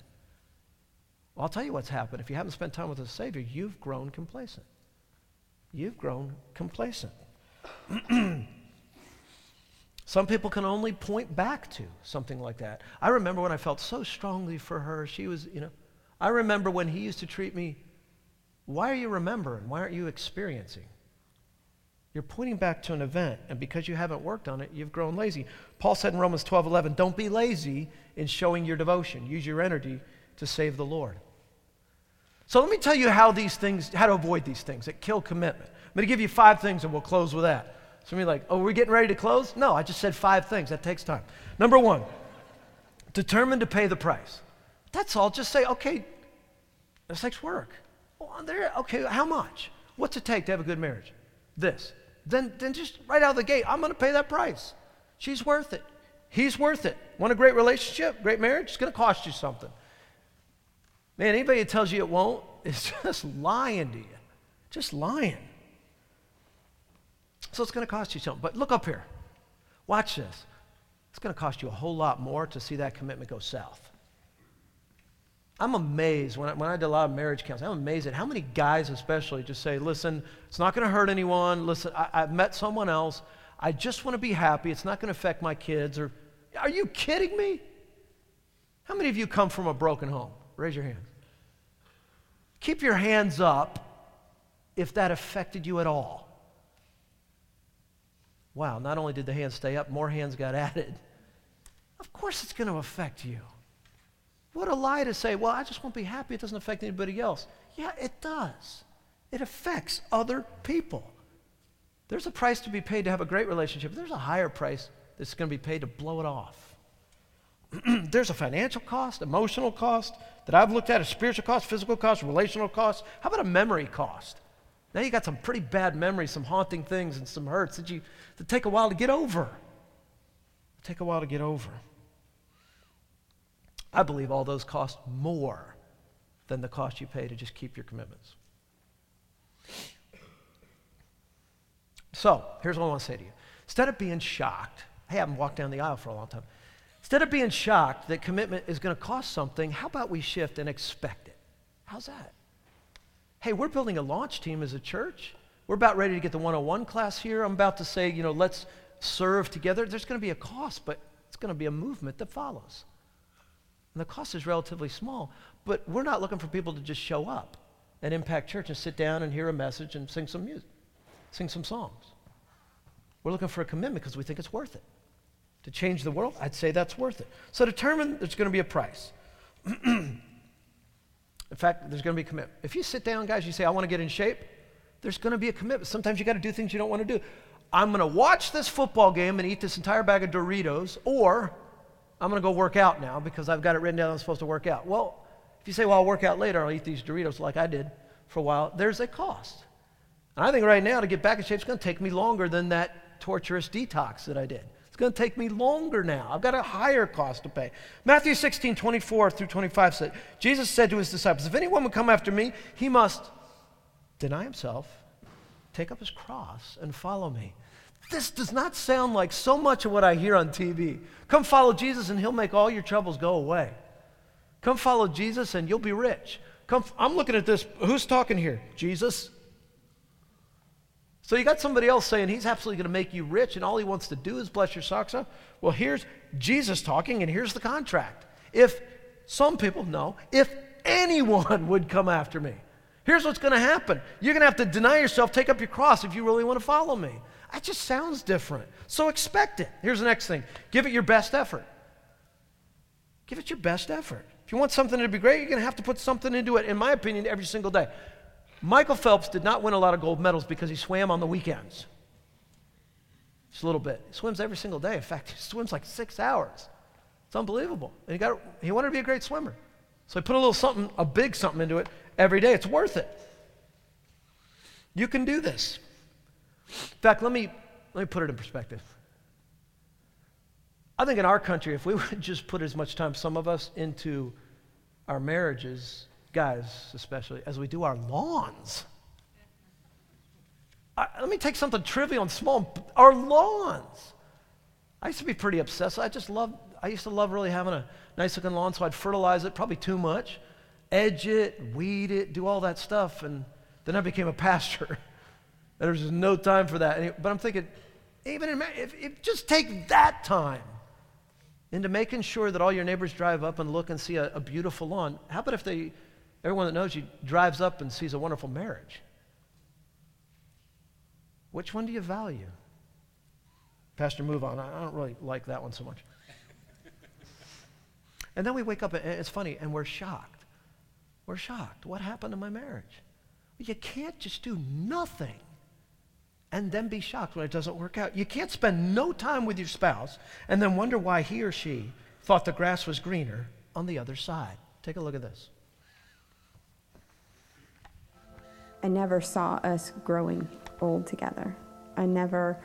Well, I'll tell you what's happened. If you haven't spent time with the Savior, you've grown complacent. You've grown complacent. Some people can only point back to something like that. I remember when I felt so strongly for her. She was, you know, I remember when he used to treat me why are you remembering? Why aren't you experiencing? You're pointing back to an event, and because you haven't worked on it, you've grown lazy. Paul said in Romans 12 11, don't be lazy in showing your devotion. Use your energy to save the Lord. So let me tell you how these things, how to avoid these things that kill commitment. I'm going to give you five things, and we'll close with that. So you're like, oh, we're getting ready to close? No, I just said five things. That takes time. Number one, determined to pay the price. That's all. Just say, okay, this takes work. Well, there, okay, how much? What's it take to have a good marriage? This. Then, then just right out of the gate, I'm going to pay that price. She's worth it. He's worth it. Want a great relationship, great marriage? It's going to cost you something. Man, anybody that tells you it won't is just lying to you. Just lying. So it's going to cost you something. But look up here. Watch this. It's going to cost you a whole lot more to see that commitment go south. I'm amazed when I, when I did a lot of marriage counseling. I'm amazed at how many guys, especially, just say, "Listen, it's not going to hurt anyone. Listen, I, I've met someone else. I just want to be happy. It's not going to affect my kids." Or, are you kidding me? How many of you come from a broken home? Raise your hand. Keep your hands up if that affected you at all. Wow, not only did the hands stay up, more hands got added. Of course, it's going to affect you. What a lie to say, well, I just won't be happy. It doesn't affect anybody else. Yeah, it does. It affects other people. There's a price to be paid to have a great relationship. There's a higher price that's going to be paid to blow it off. There's a financial cost, emotional cost that I've looked at, a spiritual cost, physical cost, relational cost. How about a memory cost? Now you got some pretty bad memories, some haunting things, and some hurts that you that take a while to get over. Take a while to get over. I believe all those cost more than the cost you pay to just keep your commitments. So, here's what I want to say to you. Instead of being shocked, hey, I haven't walked down the aisle for a long time. Instead of being shocked that commitment is going to cost something, how about we shift and expect it? How's that? Hey, we're building a launch team as a church. We're about ready to get the 101 class here. I'm about to say, you know, let's serve together. There's going to be a cost, but it's going to be a movement that follows. And the cost is relatively small, but we're not looking for people to just show up at Impact Church and sit down and hear a message and sing some music, sing some songs. We're looking for a commitment because we think it's worth it. To change the world, I'd say that's worth it. So determine there's going to be a price. in fact, there's going to be a commitment. If you sit down, guys, you say, I want to get in shape, there's going to be a commitment. Sometimes you got to do things you don't want to do. I'm going to watch this football game and eat this entire bag of Doritos, or I'm going to go work out now because I've got it written down I'm supposed to work out. Well, if you say, well, I'll work out later, I'll eat these Doritos like I did for a while, there's a cost. And I think right now to get back in shape, is going to take me longer than that torturous detox that I did. Going to take me longer now. I've got a higher cost to pay. Matthew 16, 24 through 25 said, Jesus said to his disciples, If anyone would come after me, he must deny himself, take up his cross, and follow me. This does not sound like so much of what I hear on TV. Come follow Jesus and he'll make all your troubles go away. Come follow Jesus and you'll be rich. Come, I'm looking at this. Who's talking here? Jesus. So you got somebody else saying he's absolutely going to make you rich and all he wants to do is bless your socks off. Well, here's Jesus talking and here's the contract. If some people know, if anyone would come after me, here's what's going to happen. You're going to have to deny yourself, take up your cross if you really want to follow me. That just sounds different. So expect it. Here's the next thing give it your best effort. Give it your best effort. If you want something to be great, you're going to have to put something into it, in my opinion, every single day. Michael Phelps did not win a lot of gold medals because he swam on the weekends. Just a little bit. He swims every single day. In fact, he swims like six hours. It's unbelievable. And he, got, he wanted to be a great swimmer. So he put a little something, a big something into it every day. It's worth it. You can do this. In fact, let me, let me put it in perspective. I think in our country, if we would just put as much time, some of us, into our marriages, guys especially, as we do our lawns. I, let me take something trivial and small. Our lawns. I used to be pretty obsessed. I just love. I used to love really having a nice looking lawn, so I'd fertilize it, probably too much, edge it, weed it, do all that stuff, and then I became a pastor. There's just no time for that. But I'm thinking, even in, if, if, just take that time into making sure that all your neighbors drive up and look and see a, a beautiful lawn. How about if they Everyone that knows you drives up and sees a wonderful marriage. Which one do you value? Pastor, move on. I don't really like that one so much. and then we wake up, and it's funny, and we're shocked. We're shocked. What happened to my marriage? You can't just do nothing and then be shocked when it doesn't work out. You can't spend no time with your spouse and then wonder why he or she thought the grass was greener on the other side. Take a look at this. I never saw us growing old together. I never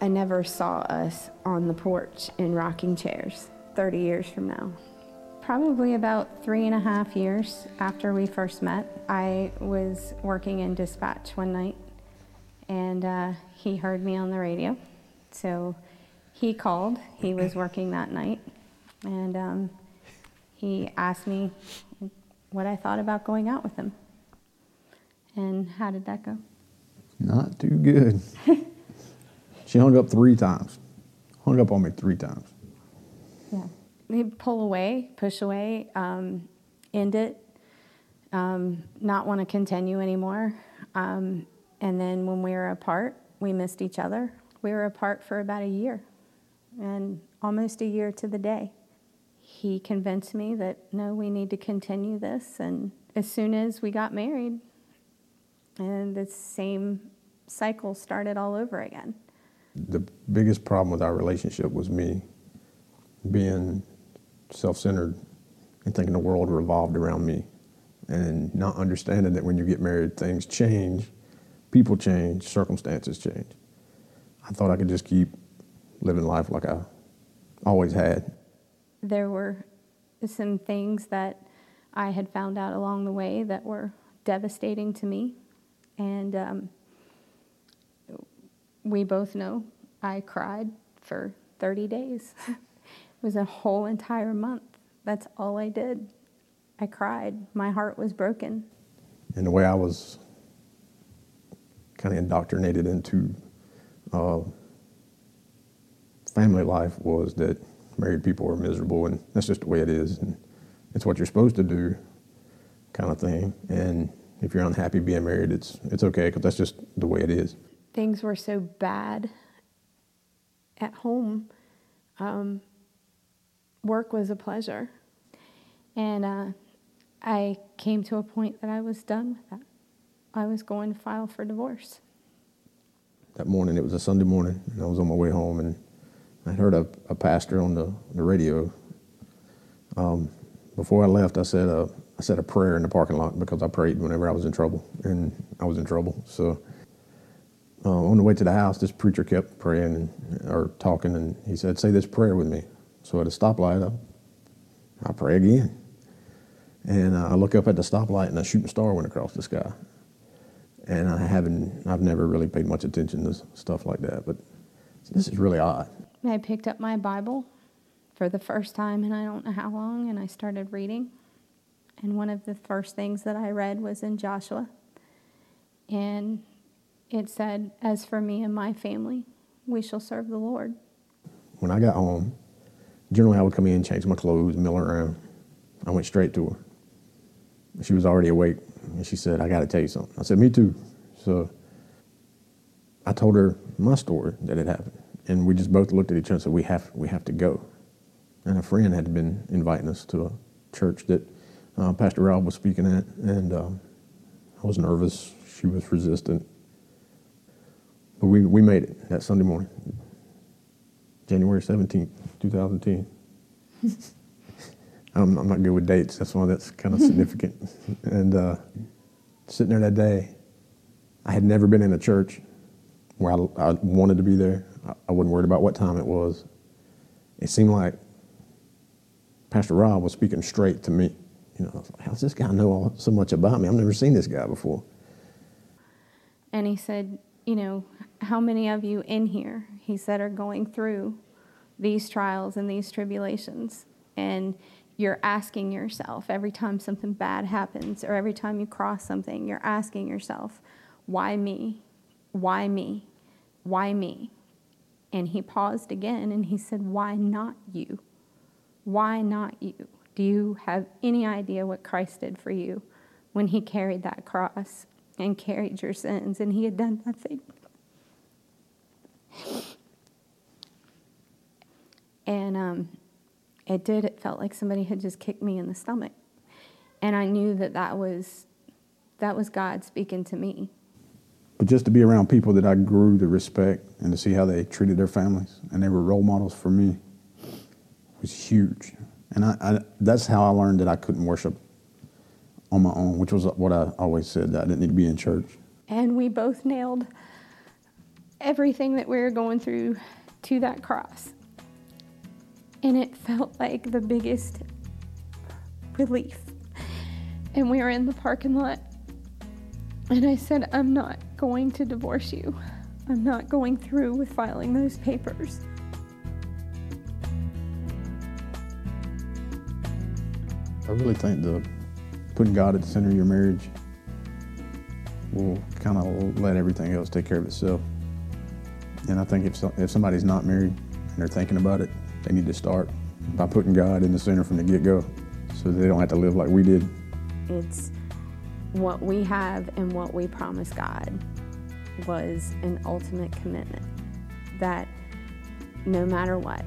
I never saw us on the porch in rocking chairs 30 years from now. Probably about three and a half years after we first met, I was working in dispatch one night and uh, he heard me on the radio. So he called. He was working that night, and um, he asked me what I thought about going out with him. And how did that go? Not too good. she hung up three times. Hung up on me three times. Yeah. He'd pull away, push away, um, end it, um, not want to continue anymore. Um, and then when we were apart, we missed each other. We were apart for about a year, and almost a year to the day. He convinced me that no, we need to continue this. And as soon as we got married, and the same cycle started all over again. The biggest problem with our relationship was me being self centered and thinking the world revolved around me and not understanding that when you get married, things change people change, circumstances change. I thought I could just keep living life like I always had. There were some things that I had found out along the way that were devastating to me. And um, we both know I cried for 30 days. it was a whole entire month. That's all I did. I cried. My heart was broken. And the way I was kind of indoctrinated into uh, family life was that married people are miserable and that's just the way it is and it's what you're supposed to do kind of thing and if you're unhappy being married it's it's okay because that's just the way it is things were so bad at home um, work was a pleasure and uh, i came to a point that i was done with that I was going to file for divorce. That morning, it was a Sunday morning, and I was on my way home, and I heard a, a pastor on the, the radio. Um, before I left, I said a, I said a prayer in the parking lot because I prayed whenever I was in trouble, and I was in trouble. So uh, on the way to the house, this preacher kept praying and, or talking, and he said, "Say this prayer with me." So at a stoplight, I, I pray again, and I look up at the stoplight, and a shooting star went across the sky and I haven't, I've never really paid much attention to stuff like that. But this is really odd. I picked up my Bible for the first time and I don't know how long, and I started reading. And one of the first things that I read was in Joshua, and it said, "As for me and my family, we shall serve the Lord." When I got home, generally I would come in, change my clothes, mill around. I went straight to her. She was already awake and she said, I got to tell you something. I said, Me too. So I told her my story that had happened. And we just both looked at each other and said, We have, we have to go. And a friend had been inviting us to a church that uh, Pastor Rob was speaking at. And um, I was nervous. She was resistant. But we, we made it that Sunday morning, January 17th, 2010. I'm, I'm not good with dates. That's why that's kind of significant. And uh, sitting there that day, I had never been in a church where I, I wanted to be there. I, I wasn't worried about what time it was. It seemed like Pastor Rob was speaking straight to me. You know, how does this guy know all, so much about me? I've never seen this guy before. And he said, you know, how many of you in here, he said, are going through these trials and these tribulations? And you're asking yourself every time something bad happens or every time you cross something, you're asking yourself, why me? Why me? Why me? And he paused again and he said, Why not you? Why not you? Do you have any idea what Christ did for you when he carried that cross and carried your sins and he had done nothing? And um, it did, it felt like somebody had just kicked me in the stomach. And I knew that that was, that was God speaking to me. But just to be around people that I grew to respect and to see how they treated their families and they were role models for me was huge. And I, I, that's how I learned that I couldn't worship on my own, which was what I always said that I didn't need to be in church. And we both nailed everything that we were going through to that cross. And it felt like the biggest relief. And we were in the parking lot. And I said, I'm not going to divorce you. I'm not going through with filing those papers. I really think the putting God at the center of your marriage will kind of let everything else take care of itself. And I think if, so, if somebody's not married and they're thinking about it, they need to start by putting God in the center from the get go so they don't have to live like we did. It's what we have and what we promise God was an ultimate commitment that no matter what,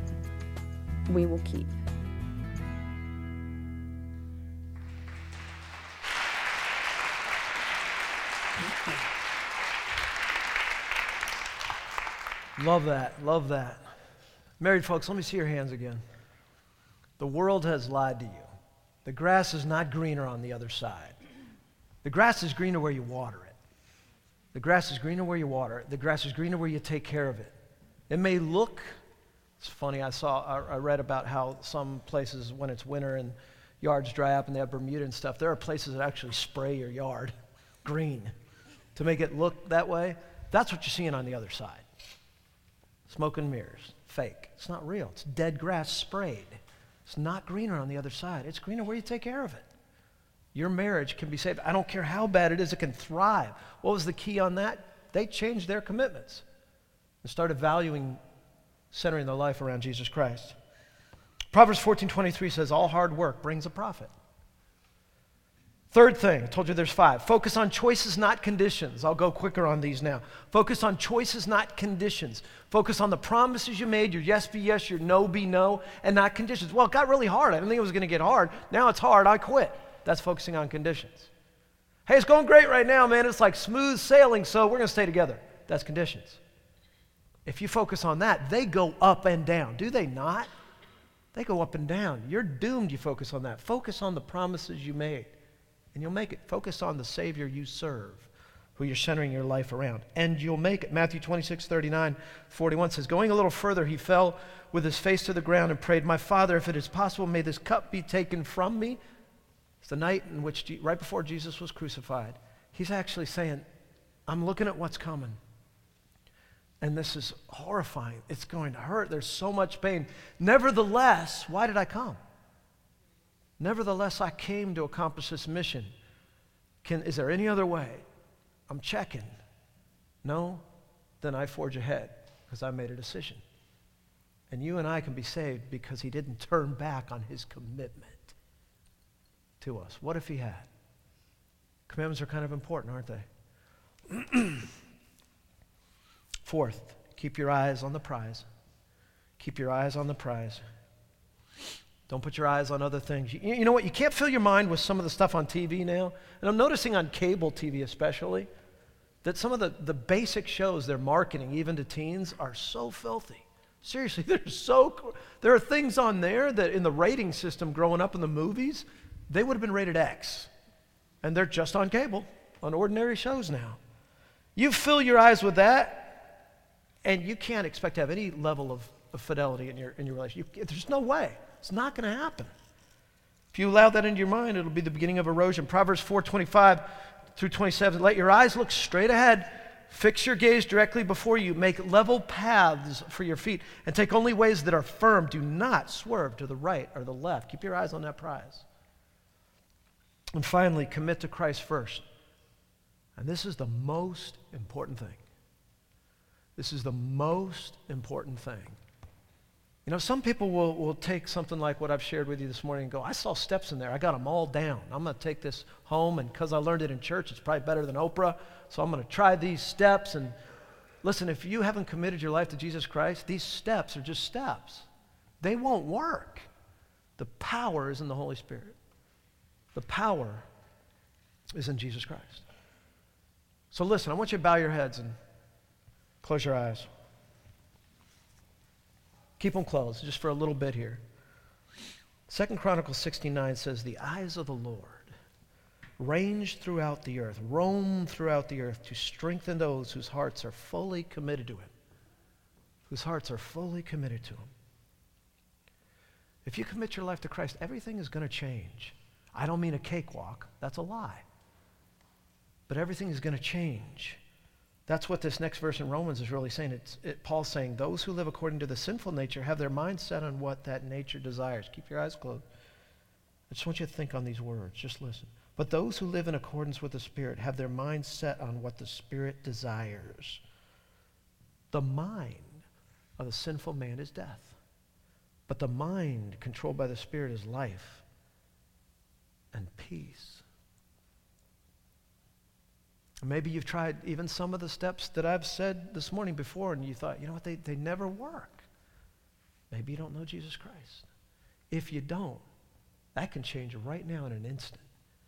we will keep. Love that. Love that. Married folks, let me see your hands again. The world has lied to you. The grass is not greener on the other side. The grass is greener where you water it. The grass is greener where you water it. The grass is greener where you take care of it. It may look, it's funny, I saw, I read about how some places, when it's winter and yards dry up and they have Bermuda and stuff, there are places that actually spray your yard green to make it look that way. That's what you're seeing on the other side. Smoke and mirrors, fake. It's not real. It's dead grass sprayed. It's not greener on the other side. It's greener where you take care of it. Your marriage can be saved. I don't care how bad it is, it can thrive. What was the key on that? They changed their commitments and started valuing centering their life around Jesus Christ. Proverbs 14:23 says all hard work brings a profit. Third thing, I told you there's five. Focus on choices, not conditions. I'll go quicker on these now. Focus on choices, not conditions. Focus on the promises you made, your yes be yes, your no be no, and not conditions. Well, it got really hard. I didn't think it was going to get hard. Now it's hard. I quit. That's focusing on conditions. Hey, it's going great right now, man. It's like smooth sailing, so we're going to stay together. That's conditions. If you focus on that, they go up and down. Do they not? They go up and down. You're doomed you focus on that. Focus on the promises you made and you'll make it. Focus on the Savior you serve, who you're centering your life around, and you'll make it. Matthew 26, 39, 41 says, Going a little further, he fell with his face to the ground and prayed, My Father, if it is possible, may this cup be taken from me. It's the night in which, right before Jesus was crucified, he's actually saying, I'm looking at what's coming. And this is horrifying. It's going to hurt. There's so much pain. Nevertheless, why did I come? Nevertheless, I came to accomplish this mission. Can, is there any other way? I'm checking. No? Then I forge ahead because I made a decision. And you and I can be saved because he didn't turn back on his commitment to us. What if he had? Commandments are kind of important, aren't they? Fourth, keep your eyes on the prize. Keep your eyes on the prize. Don't put your eyes on other things. You, you, know what? You can't fill your mind with some of the stuff on TV now. And I'm noticing on cable TV especially that some of the, the basic shows they're marketing, even to teens, are so filthy. Seriously, they're so. There are things on there that in the rating system growing up in the movies, they would have been rated X. And they're just on cable, on ordinary shows now. You fill your eyes with that, and you can't expect to have any level of, of fidelity in your, in your relationship. You, there's no way. It's not going to happen. If you allow that into your mind, it'll be the beginning of erosion. Proverbs 4:25 through 27. Let your eyes look straight ahead. Fix your gaze directly before you. Make level paths for your feet and take only ways that are firm. Do not swerve to the right or the left. Keep your eyes on that prize. And finally, commit to Christ first. And this is the most important thing. This is the most important thing You know, some people will, will take something like what I've shared with you this morning and go, I saw steps in there. I got them all down. I'm going to take this home, and because I learned it in church, it's probably better than Oprah. So I'm going to try these steps. And listen, if you haven't committed your life to Jesus Christ, these steps are just steps. They won't work. The power is in the Holy Spirit, the power is in Jesus Christ. So listen, I want you to bow your heads and close your eyes. Keep them closed just for a little bit here. Second Chronicles 69 says, The eyes of the Lord range throughout the earth, roam throughout the earth to strengthen those whose hearts are fully committed to Him. Whose hearts are fully committed to Him. If you commit your life to Christ, everything is going to change. I don't mean a cakewalk, that's a lie. But everything is going to change. That's what this next verse in Romans is really saying. It's, it, Paul's saying, Those who live according to the sinful nature have their mind set on what that nature desires. Keep your eyes closed. I just want you to think on these words. Just listen. But those who live in accordance with the Spirit have their mind set on what the Spirit desires. The mind of the sinful man is death, but the mind controlled by the Spirit is life and peace. Maybe you've tried even some of the steps that I've said this morning before, and you thought, you know what, they, they never work. Maybe you don't know Jesus Christ. If you don't, that can change right now in an instant.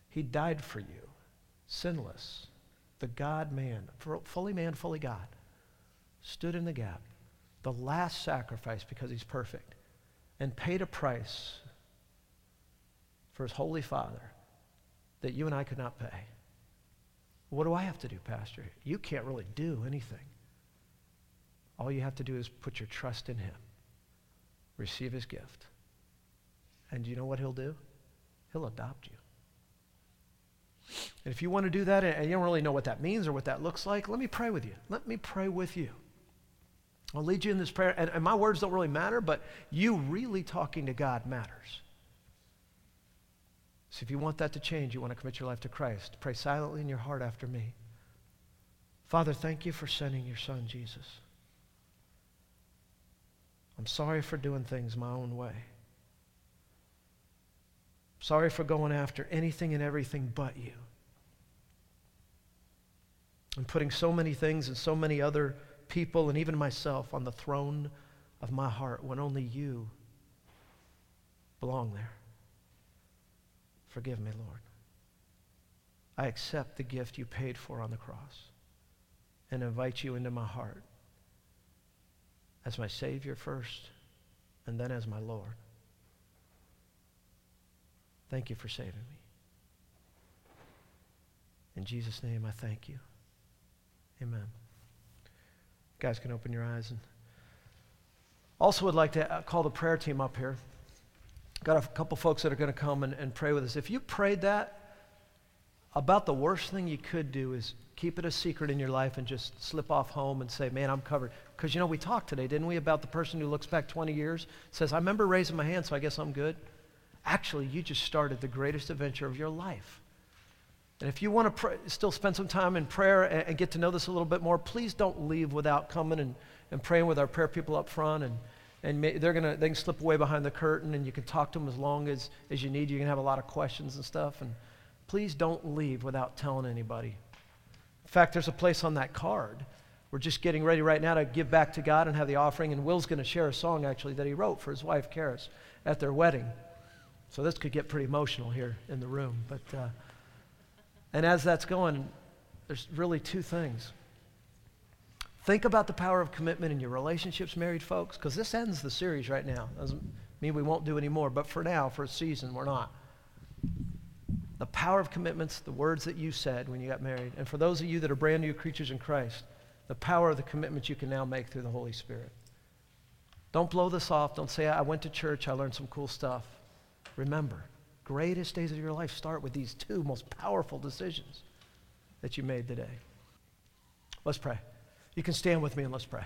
He died for you, sinless, the God man, fully man, fully God, stood in the gap, the last sacrifice because he's perfect, and paid a price for his holy Father that you and I could not pay. What do I have to do, Pastor? You can't really do anything. All you have to do is put your trust in Him, receive His gift. And you know what He'll do? He'll adopt you. And if you want to do that and you don't really know what that means or what that looks like, let me pray with you. Let me pray with you. I'll lead you in this prayer. And, and my words don't really matter, but you really talking to God matters. So if you want that to change, you want to commit your life to Christ, pray silently in your heart after me. Father, thank you for sending your son, Jesus. I'm sorry for doing things my own way. Sorry for going after anything and everything but you. And putting so many things and so many other people and even myself on the throne of my heart when only you belong there. Forgive me, Lord. I accept the gift you paid for on the cross and invite you into my heart as my Savior first and then as my Lord. Thank you for saving me. In Jesus' name, I thank you. Amen. You guys can open your eyes. And also would like to uh, call the prayer team up here. Got a couple folks that are going to come and, and pray with us. If you prayed that, about the worst thing you could do is keep it a secret in your life and just slip off home and say, Man, I'm covered. Because, you know, we talked today, didn't we, about the person who looks back 20 years, says, I remember raising my hand, so I guess I'm good. Actually, you just started the greatest adventure of your life. And if you want to still spend some time in prayer and, and, get to know this a little bit more, please don't leave without coming and, and praying with our prayer people up front and and may, they're gonna they can slip away behind the curtain and you can talk to them as long as, as you need. You can have a lot of questions and stuff. And please don't leave without telling anybody. In fact there's a place on that card. We're just getting ready right now to give back to god and have the offering. And will's going to share a song actually that he wrote for his wife Karis at their wedding. So this could get pretty emotional here in the room. But uh, and as that's going there's really two things Think about the power of commitment in your relationships, married folks, because this ends the series right now. Doesn't mean we won't do any more, but for now, for a season, we're not. The power of commitments, the words that you said when you got married, and for those of you that are brand new creatures in Christ, the power of the commitments you can now make through the Holy Spirit. Don't blow this off. Don't say, I went to church, I learned some cool stuff. Remember, greatest days of your life start with these two most powerful decisions that you made today. Let's pray. You can stand with me and let's pray.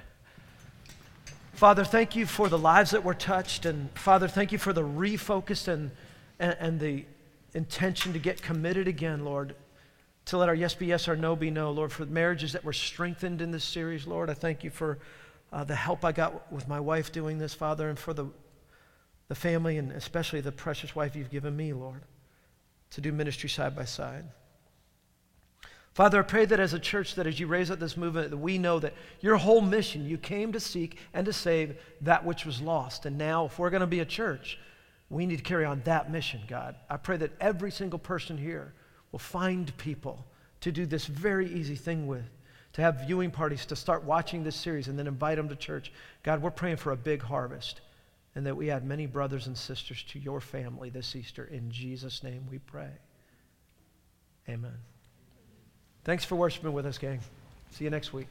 Father, thank you for the lives that were touched. And Father, thank you for the refocus and, and, and the intention to get committed again, Lord, to let our yes be yes, our no be no, Lord, for the marriages that were strengthened in this series, Lord. I thank you for uh, the help I got with my wife doing this, Father, and for the, the family and especially the precious wife you've given me, Lord, to do ministry side by side. Father, I pray that as a church, that as you raise up this movement, that we know that your whole mission, you came to seek and to save that which was lost. And now, if we're going to be a church, we need to carry on that mission, God. I pray that every single person here will find people to do this very easy thing with, to have viewing parties, to start watching this series and then invite them to church. God, we're praying for a big harvest and that we add many brothers and sisters to your family this Easter. In Jesus' name we pray. Amen. Thanks for worshiping with us, gang. See you next week.